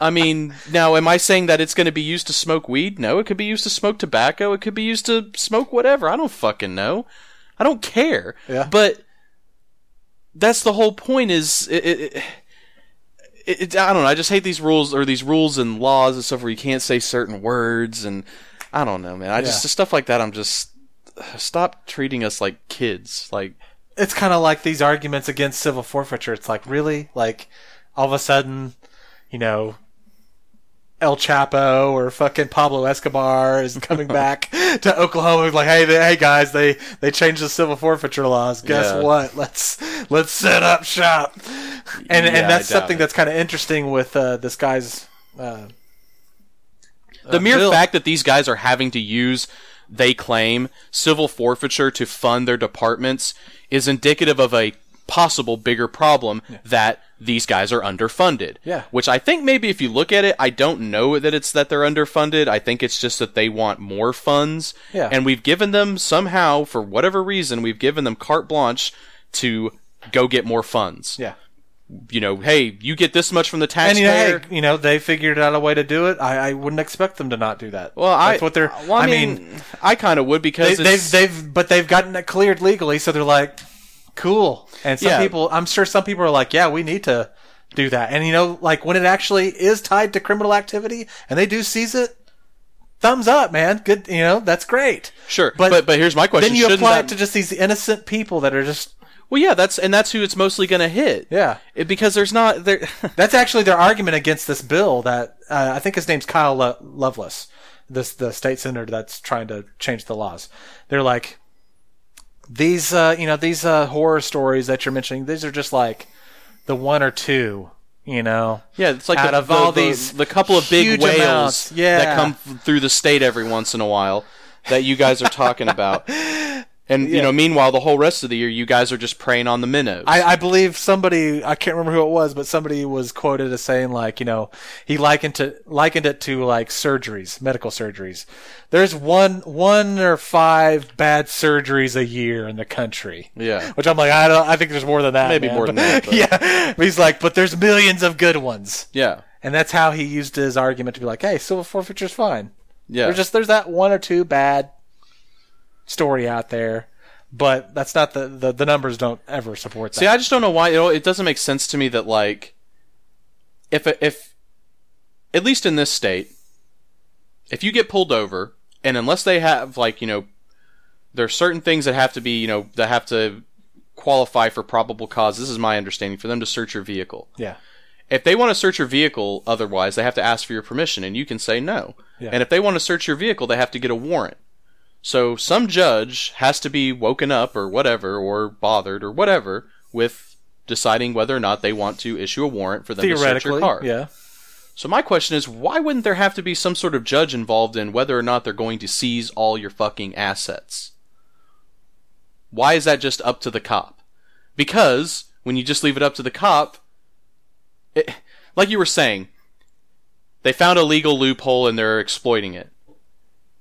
I mean, now am I saying that it's going to be used to smoke weed? No, it could be used to smoke tobacco. It could be used to smoke whatever. I don't fucking know. I don't care. Yeah. But that's the whole point. Is it, it, it, I don't know. I just hate these rules or these rules and laws and stuff where you can't say certain words and I don't know, man. I just stuff like that. I'm just stop treating us like kids. Like it's kind of like these arguments against civil forfeiture. It's like really, like all of a sudden, you know, El Chapo or fucking Pablo Escobar is coming back to Oklahoma. Like, hey, they, hey guys, they they changed the civil forfeiture laws. Guess Yeah. what? Let's let's set up shop. And Yeah, and that's something it. that's kind of interesting with uh, this guy's. Uh, the mere bill. fact that these guys are having to use they claim civil forfeiture to fund their departments is indicative of a possible bigger problem that these guys are underfunded. Yeah. Which I think maybe if you look at it, I don't know that it's that they're underfunded. I think it's just that they want more funds. Yeah. And we've given them somehow, for whatever reason, we've given them carte blanche to go get more funds. yeah. You know, hey, you get this much from the And you know, taxpayer. you know, they figured out a way to do it. I, I wouldn't expect them to not do that. well, I, that's what they're. Well, I, I mean, mean, I kind of would because they, it's- they've they've but they've gotten it cleared legally, so they're like, cool. And some Yeah. people, I'm sure some people are like, yeah, we need to do that. And you know, like when it actually is tied to criminal activity, and they do seize it, thumbs up, man. Good, you know, that's great. Sure, But- but but, here's my question: Then you Shouldn't apply that- it to just these innocent people that are just well, yeah, that's and that's who it's mostly going to hit. yeah. It- because there's not there. That's actually their argument against this bill. That uh, I think his name's Kyle Lo- Loveless, this the state senator that's trying to change the laws. They're like these, uh, you know, these uh, horror stories that you're mentioning. These are just like the one or two, you know. yeah, it's like Out the, of the- all the- these the couple of big whales yeah. that come through the state every once in a while that you guys are talking about. And you know, meanwhile, the whole rest of the year, you guys are just preying on the minnows. I, I believe somebody I can't remember who it was, but somebody was quoted as saying like, you know, he likened to likened it to like surgeries, medical surgeries. There's one one or five bad surgeries a year in the country. Yeah. Which I'm like, I don't I think there's more than that. Maybe man. more than that, but- yeah. But he's like, but there's millions of good ones. yeah, And that's how he used his argument to be like, hey, civil forfeiture's fine. yeah. There's just there's that one or two bad story out there. But that's not the, the, the numbers don't ever support that. See, I just don't know why. Know, it doesn't make sense to me that like, if if at least in this state, if you get pulled over, and unless they have like you know, there are certain things that have to be you know that have to qualify for probable cause. This is my understanding for them to search your vehicle. yeah. If they want to search your vehicle, otherwise they have to ask for your permission, and you can say no. Yeah. And if they want to search your vehicle, they have to get a warrant. So some judge has to be woken up or whatever, or bothered or whatever, with deciding whether or not they want to issue a warrant for them to search your car. yeah. So my question is, why wouldn't there have to be some sort of judge involved in whether or not they're going to seize all your fucking assets? Why is that just up to the cop? Because when you just leave it up to the cop, it, like you were saying, they found a legal loophole and they're exploiting it.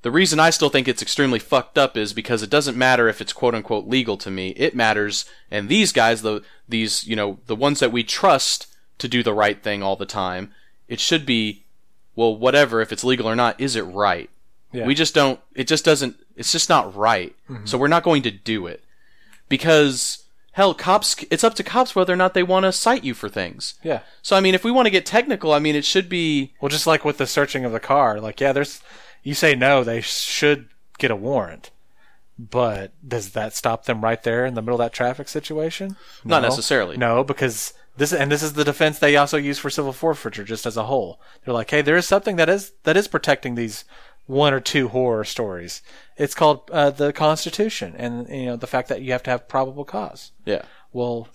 The reason I still think it's extremely fucked up is because it doesn't matter if it's quote unquote legal to me. It matters, and these guys, the these you know the ones that we trust to do the right thing all the time, it should be, well, whatever if it's legal or not, is it right? Yeah. We just don't. It just doesn't. It's just not right. Mm-hmm. So we're not going to do it because hell, cops. It's up to cops whether or not they want to cite you for things. Yeah. So I mean, if we want to get technical, I mean, it should be Well, just like with the searching of the car, like yeah, there's you say no, they should get a warrant. But does that stop them right there in the middle of that traffic situation? Not necessarily. No, because this and this is the defense they also use for civil forfeiture just as a whole. They're like, hey, there is something that is that is protecting these one or two horror stories. It's called uh, the Constitution, and you know the fact that you have to have probable cause. Yeah. Well,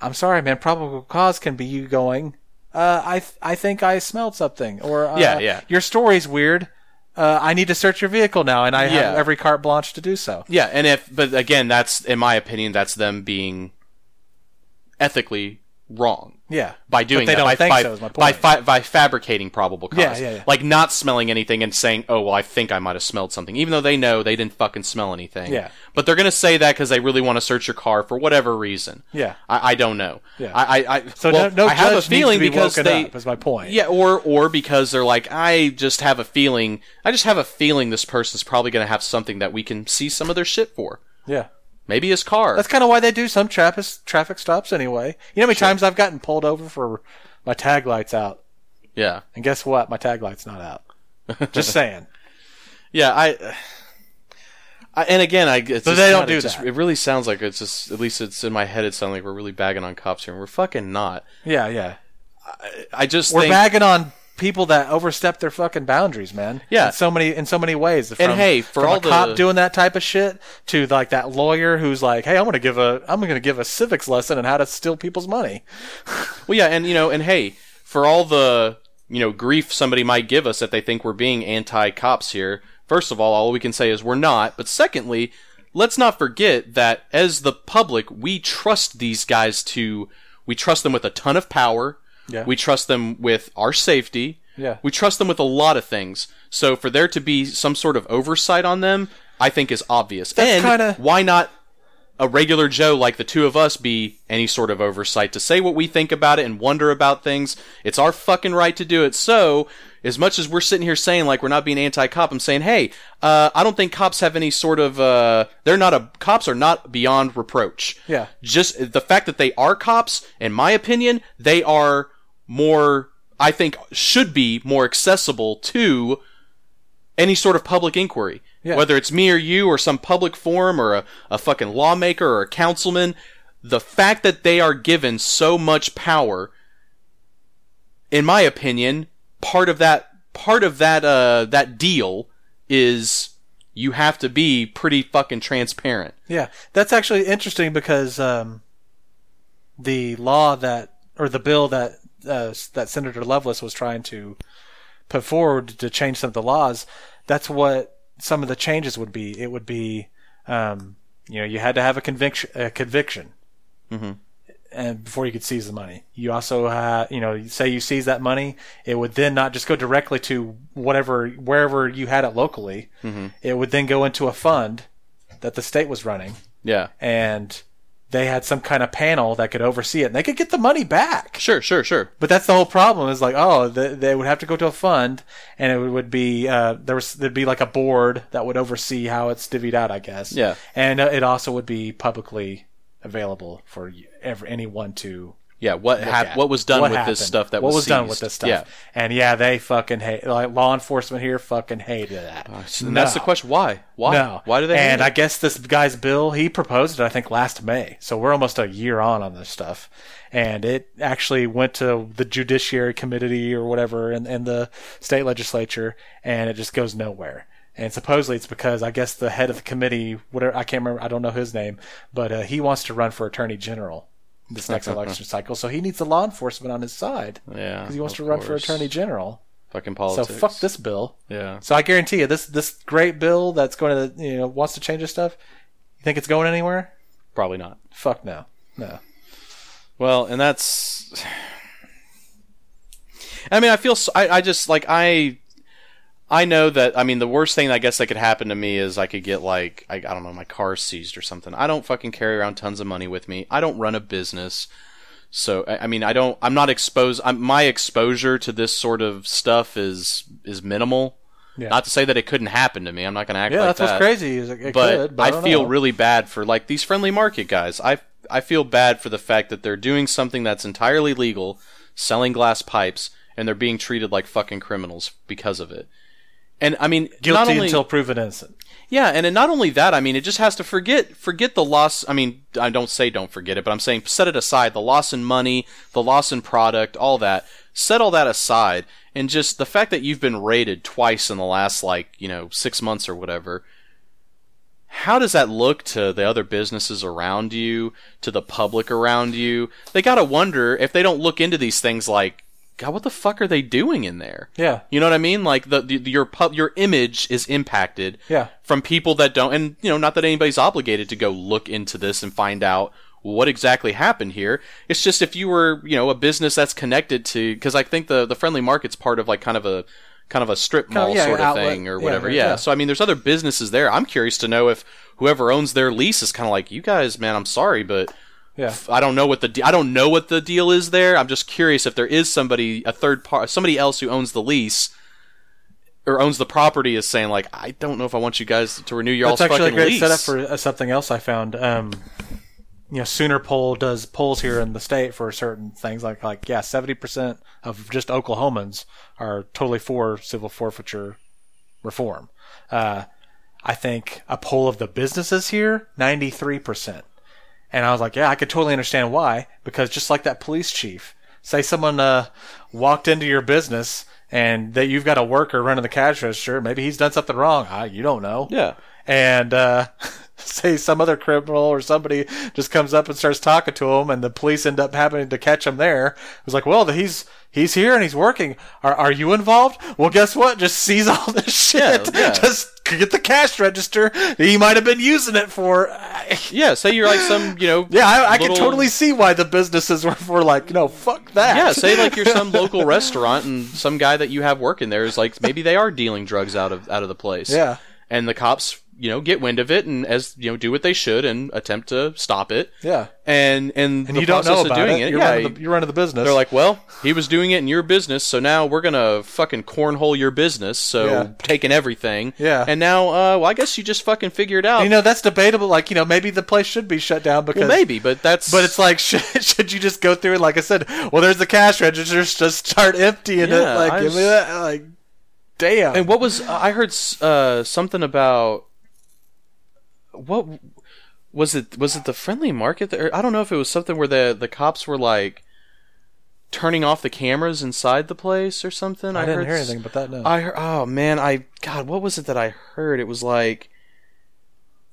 I'm sorry, man. Probable cause can be you going. Uh, I th- I think I smelled something, or uh, Yeah, yeah. Your story's weird. Uh, I need to search your vehicle now, and I Yeah. have every carte blanche to do so. Yeah, and if but again, that's in my opinion, that's them being ethically wrong Yeah, by doing that don't by, think by, so. Is my by, by fabricating probable cause. Yeah, yeah, yeah. Like not smelling anything and saying, "Oh, well, I think I might have smelled something," even though they know they didn't fucking smell anything. Yeah. But they're gonna say that because they really want to search your car for whatever reason. Yeah. I, I don't know. Yeah. I, I, I so well, no, no I have a feeling be because they. up, is my point. Yeah, or or because they're like, I just have a feeling. I just have a feeling this person's probably gonna have something that we can see some of their shit for. yeah. Maybe his car. That's kind of why they do some traffic traffic stops anyway. You know how many times I've gotten pulled over for my tag lights out, yeah. and guess what? My tag light's not out. Just saying. Yeah, I, I and again, I. It's But they don't God, do it just- that. It really sounds like it's just. At least it's in my head. It sounds like we're really bagging on cops here, and we're fucking not. Yeah, yeah. I just We're think. bagging on people that overstep their fucking boundaries, man. Yeah. in so many in so many ways. From, hey, for from all a cop doing that type of shit to like that lawyer who's like, "Hey, I'm gonna give a I'm gonna give a civics lesson on how to steal people's money." well, yeah, and you know, and hey, for all the you know grief somebody might give us that they think we're being anti-cops here. First of all, all we can say is we're not. But secondly, let's not forget that as the public, we trust these guys to. We trust them with a ton of power. Yeah. We trust them with our safety. Yeah. We trust them with a lot of things. So for there to be some sort of oversight on them, I think is obvious. That's and kinda- why not a regular Joe like the two of us be any sort of oversight to say what we think about it and wonder about things? It's our fucking right to do it. So, as much as we're sitting here saying like we're not being anti-cop, I'm saying, hey, uh, I don't think cops have any sort of, uh, they're not a, cops are not beyond reproach. Yeah. Just the fact that they are cops, in my opinion, they are more, I think, should be more accessible to any sort of public inquiry. Yeah. Whether it's me or you or some public forum or a, a fucking lawmaker or a councilman, the fact that they are given so much power, in my opinion, part of that part of that uh that deal is you have to be pretty fucking transparent. Yeah, that's actually interesting because um, the law that or the bill that uh, that Senator Loveless was trying to put forward to change some of the laws, that's what some of the changes would be. It would be, um, you know, you had to have a conviction, a conviction, and before you could seize the money. You also had, you know, say you seize that money, it would then not just go directly to whatever wherever you had it locally. It would then go into a fund that the state was running Yeah. and they had some kind of panel that could oversee it and they could get the money back. Sure, sure, sure. But that's the whole problem is like, oh, they, they would have to go to a fund and it would be, uh, there was, there'd be like a board that would oversee how it's divvied out, I guess. Yeah. And uh, it also would be publicly available for every, anyone to Yeah, what hap- what was done What with happened. this stuff that what was was done with this stuff. Yeah. And yeah, they fucking hate, like law enforcement here fucking hated that. And that's the question. Why? Why? No. Why do they? And I guess this guy's bill, he proposed it, I think, last May. So we're almost a year on on this stuff. And it actually went to the Judiciary Committee or whatever in, in the state legislature, and it just goes nowhere. And supposedly it's because I guess the head of the committee, whatever, I can't remember, I don't know his name, but uh, he wants to run for attorney general this next election cycle. So he needs the law enforcement on his side yeah, because he wants to run for attorney general. Fucking politics. So fuck this bill. Yeah. So I guarantee you, this this great bill that's going to you know wants to change this stuff. You think it's going anywhere? Probably not. Fuck no, no. Well, and that's. I mean, I feel. So, I, I just like I. I know that. I mean, the worst thing I guess that could happen to me is I could get like I, I don't know my car seized or something. I don't fucking carry around tons of money with me. I don't run a business. So I I mean, I don't. I'm not exposed. I'm, my exposure to this sort of stuff is is minimal. Yeah. Not to say that it couldn't happen to me. I'm not going to act Yeah, like that's that what's crazy. Is it, it but, could, but I, don't feel know. really bad for like these friendly market guys. I I feel bad for the fact that they're doing something that's entirely legal, selling glass pipes, and they're being treated like fucking criminals because of it. And I mean, not Guilty only, until proven innocent. Yeah, and not only that, I mean, it just has to forget forget the loss. I mean, I don't say don't forget it, but I'm saying set it aside. The loss in money, the loss in product, all that. Set all that aside, and just the fact that you've been raided twice in the last like you know six months or whatever. How does that look to the other businesses around you, to the public around you? They gotta wonder if they don't look into these things like, God, what the fuck are they doing in there? Yeah. You know what I mean? Like the, the your pub, your image is impacted Yeah. from people that don't, and you know, not that anybody's obligated to go look into this and find out what exactly happened here. It's just if you were, you know, a business that's connected to, because I think the the friendly market's part of like kind of a kind of a strip mall yeah, sort of outlet. thing or whatever. right, Yeah, yeah. So I mean, there's other businesses there. I'm curious to know if whoever owns their lease is kind of like, you guys, man, I'm sorry, but Yeah. I don't know what the de- I don't know what the deal is there. I'm just curious if there is somebody a third part somebody else who owns the lease or owns the property is saying like I don't know if I want you guys to renew your That's actually a great lease. setup for uh, something else I found. Um, you know, Sooner Poll does polls here in the state for certain things like like yeah, seventy percent of just Oklahomans are totally for civil forfeiture reform. Uh, I think a poll of the businesses here, ninety three percent. And I was like, yeah, I could totally understand why. Because just like that police chief, say someone uh, walked into your business and that you've got a worker running the cash register, maybe he's done something wrong. I, you don't know. yeah. And uh, say some other criminal or somebody just comes up and starts talking to him, and the police end up having to catch him there. It was like, well, he's he's here and he's working. Are are you involved? Well, guess what? Just seize all this shit. yeah. Just get the cash register. He might have been using it for. Yeah, say you're like some, you know, Yeah, I, I can totally see why the businesses were, were like, no, fuck that. Yeah, say like you're some local restaurant and some guy that you have working there is like maybe they are dealing drugs out of out of the place. Yeah. And the cops, you know, get wind of it and as you know, do what they should and attempt to stop it. yeah. And and, And the you don't know of about doing it. it, You're, yeah, running the, you're running the business. They're like, well, he was doing it in your business, so now we're gonna fucking cornhole your business, so Yeah. taking everything. Yeah. And now, uh, well, I guess you just fucking figure it out. you know, that's debatable. Like, you know, maybe the place should be shut down because well, maybe, but that's But it's like, should, should you just go through it? Like I said, well, there's the cash registers. Just start emptying Yeah, it. Like, I give me that. Like, damn. And what was I heard uh, something about what was it? Was it the friendly market? Or I don't know if it was something where the the cops were like turning off the cameras inside the place or something. I, didn't heard hear anything but that. No. I heard, oh man, I God, what was it that I heard? It was like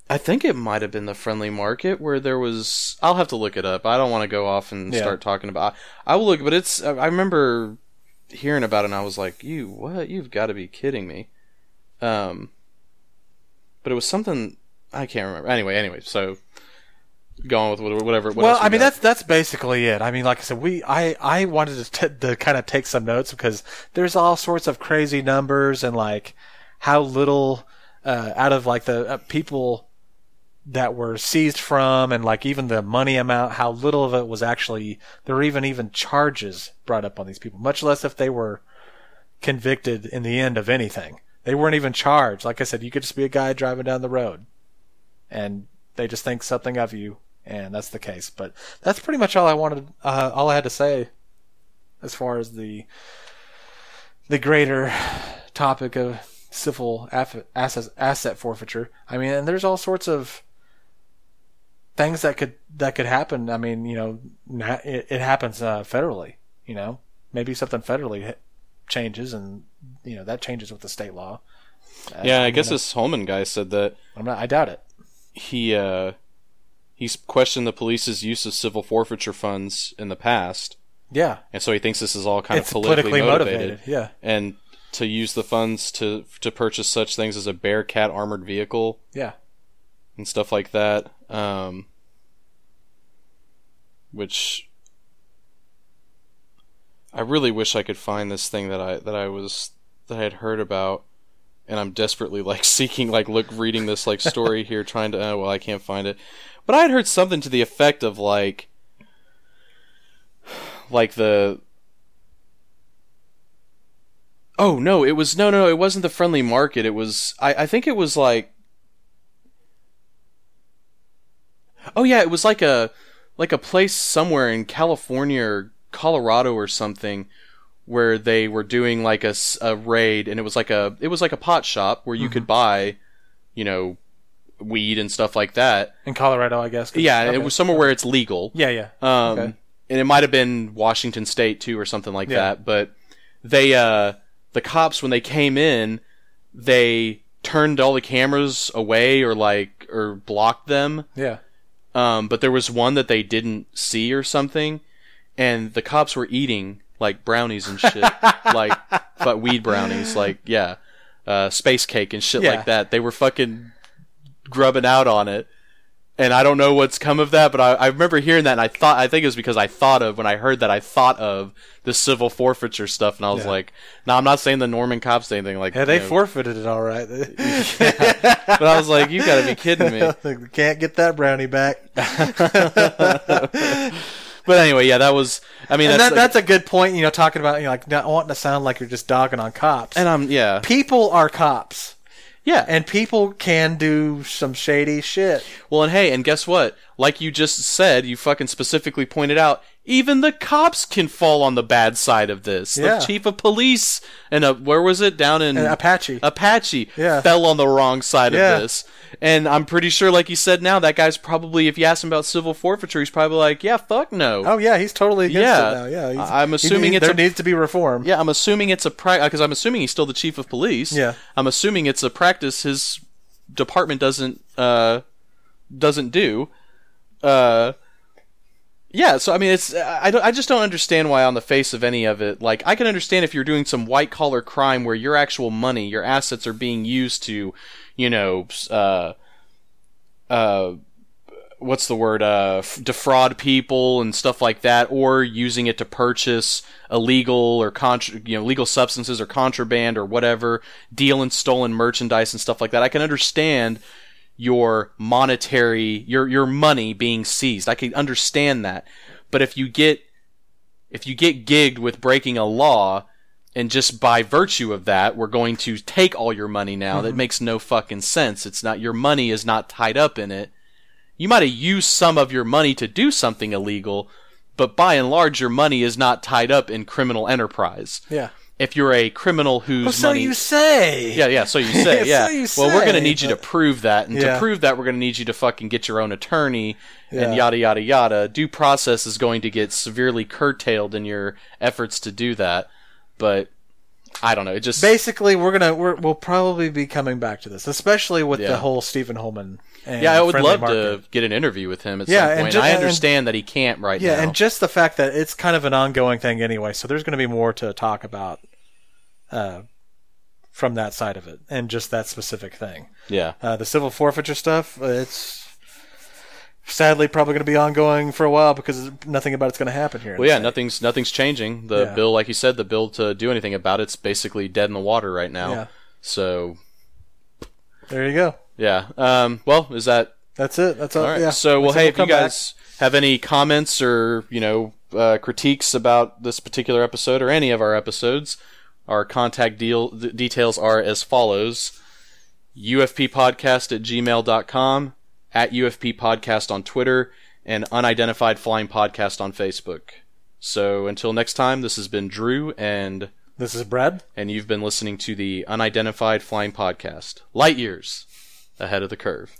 I think it might have been the friendly market where there was. I'll have to look it up. I don't want to go off and Yeah. start talking about. I will look, but it's. I remember hearing about it, and I was like, "You what? You've got to be kidding me!" Um, but it was something I can't remember. Anyway, anyway, so going with whatever. whatever what well, I mean got. that's that's basically it. I mean, like I said, we I I wanted to, t- to kind of take some notes because there's all sorts of crazy numbers and like how little uh, out of like the uh, people that were seized from and like even the money amount, how little of it was actually there were even even charges brought up on these people, much less if they were convicted in the end of anything. They weren't even charged. Like I said, you could just be a guy driving down the road and they just think something of you, and that's the case. But that's pretty much all I wanted, uh, all I had to say as far as the the greater topic of civil aff- asset, asset forfeiture. I mean, and there's all sorts of things that could that could happen. I mean, you know, it, it happens uh, federally. You know, maybe something federally changes, and you know that changes with the state law. Uh, yeah, I guess this Holman guy said that I'm not, I doubt it. He uh, he's questioned the police's use of civil forfeiture funds in the past, Yeah, and so he thinks this is all kind it's of politically, politically motivated. motivated. Yeah. and to use the funds to to purchase such things as a Bearcat armored vehicle Yeah. and stuff like that. Um, which I really wish I could find this thing that I that I was that I had heard about, and I'm desperately like seeking like look reading this like story here trying to oh well I can't find it, but I had heard something to the effect of like like the Oh no, it was no no it wasn't the friendly market. It was I, I think it was like Oh yeah, it was like a like a place somewhere in California or Colorado or something where they were doing like a, a raid, and it was like a it was like a pot shop where you could buy, you know, weed and stuff like that. In Colorado, I guess Yeah, okay. it was somewhere where it's legal. Yeah, yeah. Um, Okay. and it might have been Washington State too, or something like Yeah. that. But they, uh, the cops, when they came in, they turned all the cameras away or like or blocked them. Yeah. Um, but there was one that they didn't see or something, and the cops were eating like brownies and shit, like but weed brownies, like yeah, uh, space cake and shit Yeah. like that. They were fucking grubbing out on it, and I don't know what's come of that, but I, I remember hearing that, and I thought I think it was because I thought of when I heard that I thought of the civil forfeiture stuff, and I was Yeah. like, no, I'm not saying the Norman cops did anything like Yeah, they know, forfeited it all right. but I was like, you got to be kidding me. Can't get that brownie back. But anyway, yeah, that was. I mean, And that's that, that's a good point. You know, talking about you know, like not wanting to sound like you're just dogging on cops. and I'm yeah, people are cops, yeah, and people can do some shady shit. Well, and hey, and guess what? Like you just said, you fucking specifically pointed out, even the cops can fall on the bad side of this. Yeah. The chief of police and uh, where was it down in And Apache. Apache Yeah. fell on the wrong side Yeah. of this. And I'm pretty sure, like you said, now that guy's probably, if you ask him about civil forfeiture, he's probably like, "Yeah, fuck no." Oh yeah, he's totally against Yeah. it now. Yeah, he's, I'm he- assuming he- it's there a- needs to be reform. Yeah, I'm assuming it's a practice because I'm assuming he's still the chief of police. Yeah. I'm assuming it's a practice his department doesn't uh doesn't do. Uh yeah, so I mean, it's I, don't, I just don't understand why on the face of any of it. Like, I can understand if you're doing some white collar crime where your actual money, your assets are being used to, you know, uh, uh, what's the word uh, defraud people and stuff like that or using it to purchase illegal or contra- you know legal substances or contraband or whatever deal in stolen merchandise and stuff like that i can understand your monetary your your money being seized. I can understand that. But if you get if you get gigged with breaking a law and just by virtue of that we're going to take all your money now that mm-hmm. makes no fucking sense. It's not your money is not tied up in it. You might have used some of your money to do something illegal, but by and large, your money is not tied up in criminal enterprise. Yeah. If you're a criminal whose Well, so money, you say. yeah, yeah, so you say, yeah So yeah. you well, we're gonna need you to prove that, and Yeah. to prove that, we're gonna need you to fucking get your own attorney, and yada yada yada. Due process is going to get severely curtailed in your efforts to do that, but I don't know. It just Basically, we're gonna we're, we'll probably be coming back to this, especially with Yeah. the whole Stephen Holman. And yeah, I would love market. to get an interview with him at Yeah, some and point. ju- I and- understand that he can't right Yeah, now. Yeah, and just the fact that it's kind of an ongoing thing anyway, so there's going to be more to talk about uh, from that side of it, and just that specific thing. yeah. Uh, the civil forfeiture stuff, it's sadly probably going to be ongoing for a while because nothing about it's going to happen here. Well, yeah, state. nothing's nothing's changing. The Yeah. bill, like you said, the bill to do anything about it's basically dead in the water right now. Yeah. So There you go. Yeah. Um, well, is that That's it. That's all. all right? Yeah. So well, hey, if you come back. guys have any comments or you know uh, critiques about this particular episode or any of our episodes, our contact deal details are as follows: ufppodcast at gmail.com, at UFP Podcast on Twitter, and Unidentified Flying Podcast on Facebook. So until next time, this has been Drew, and This is Brad. and you've been listening to the Unidentified Flying Podcast. Light years ahead of the curve.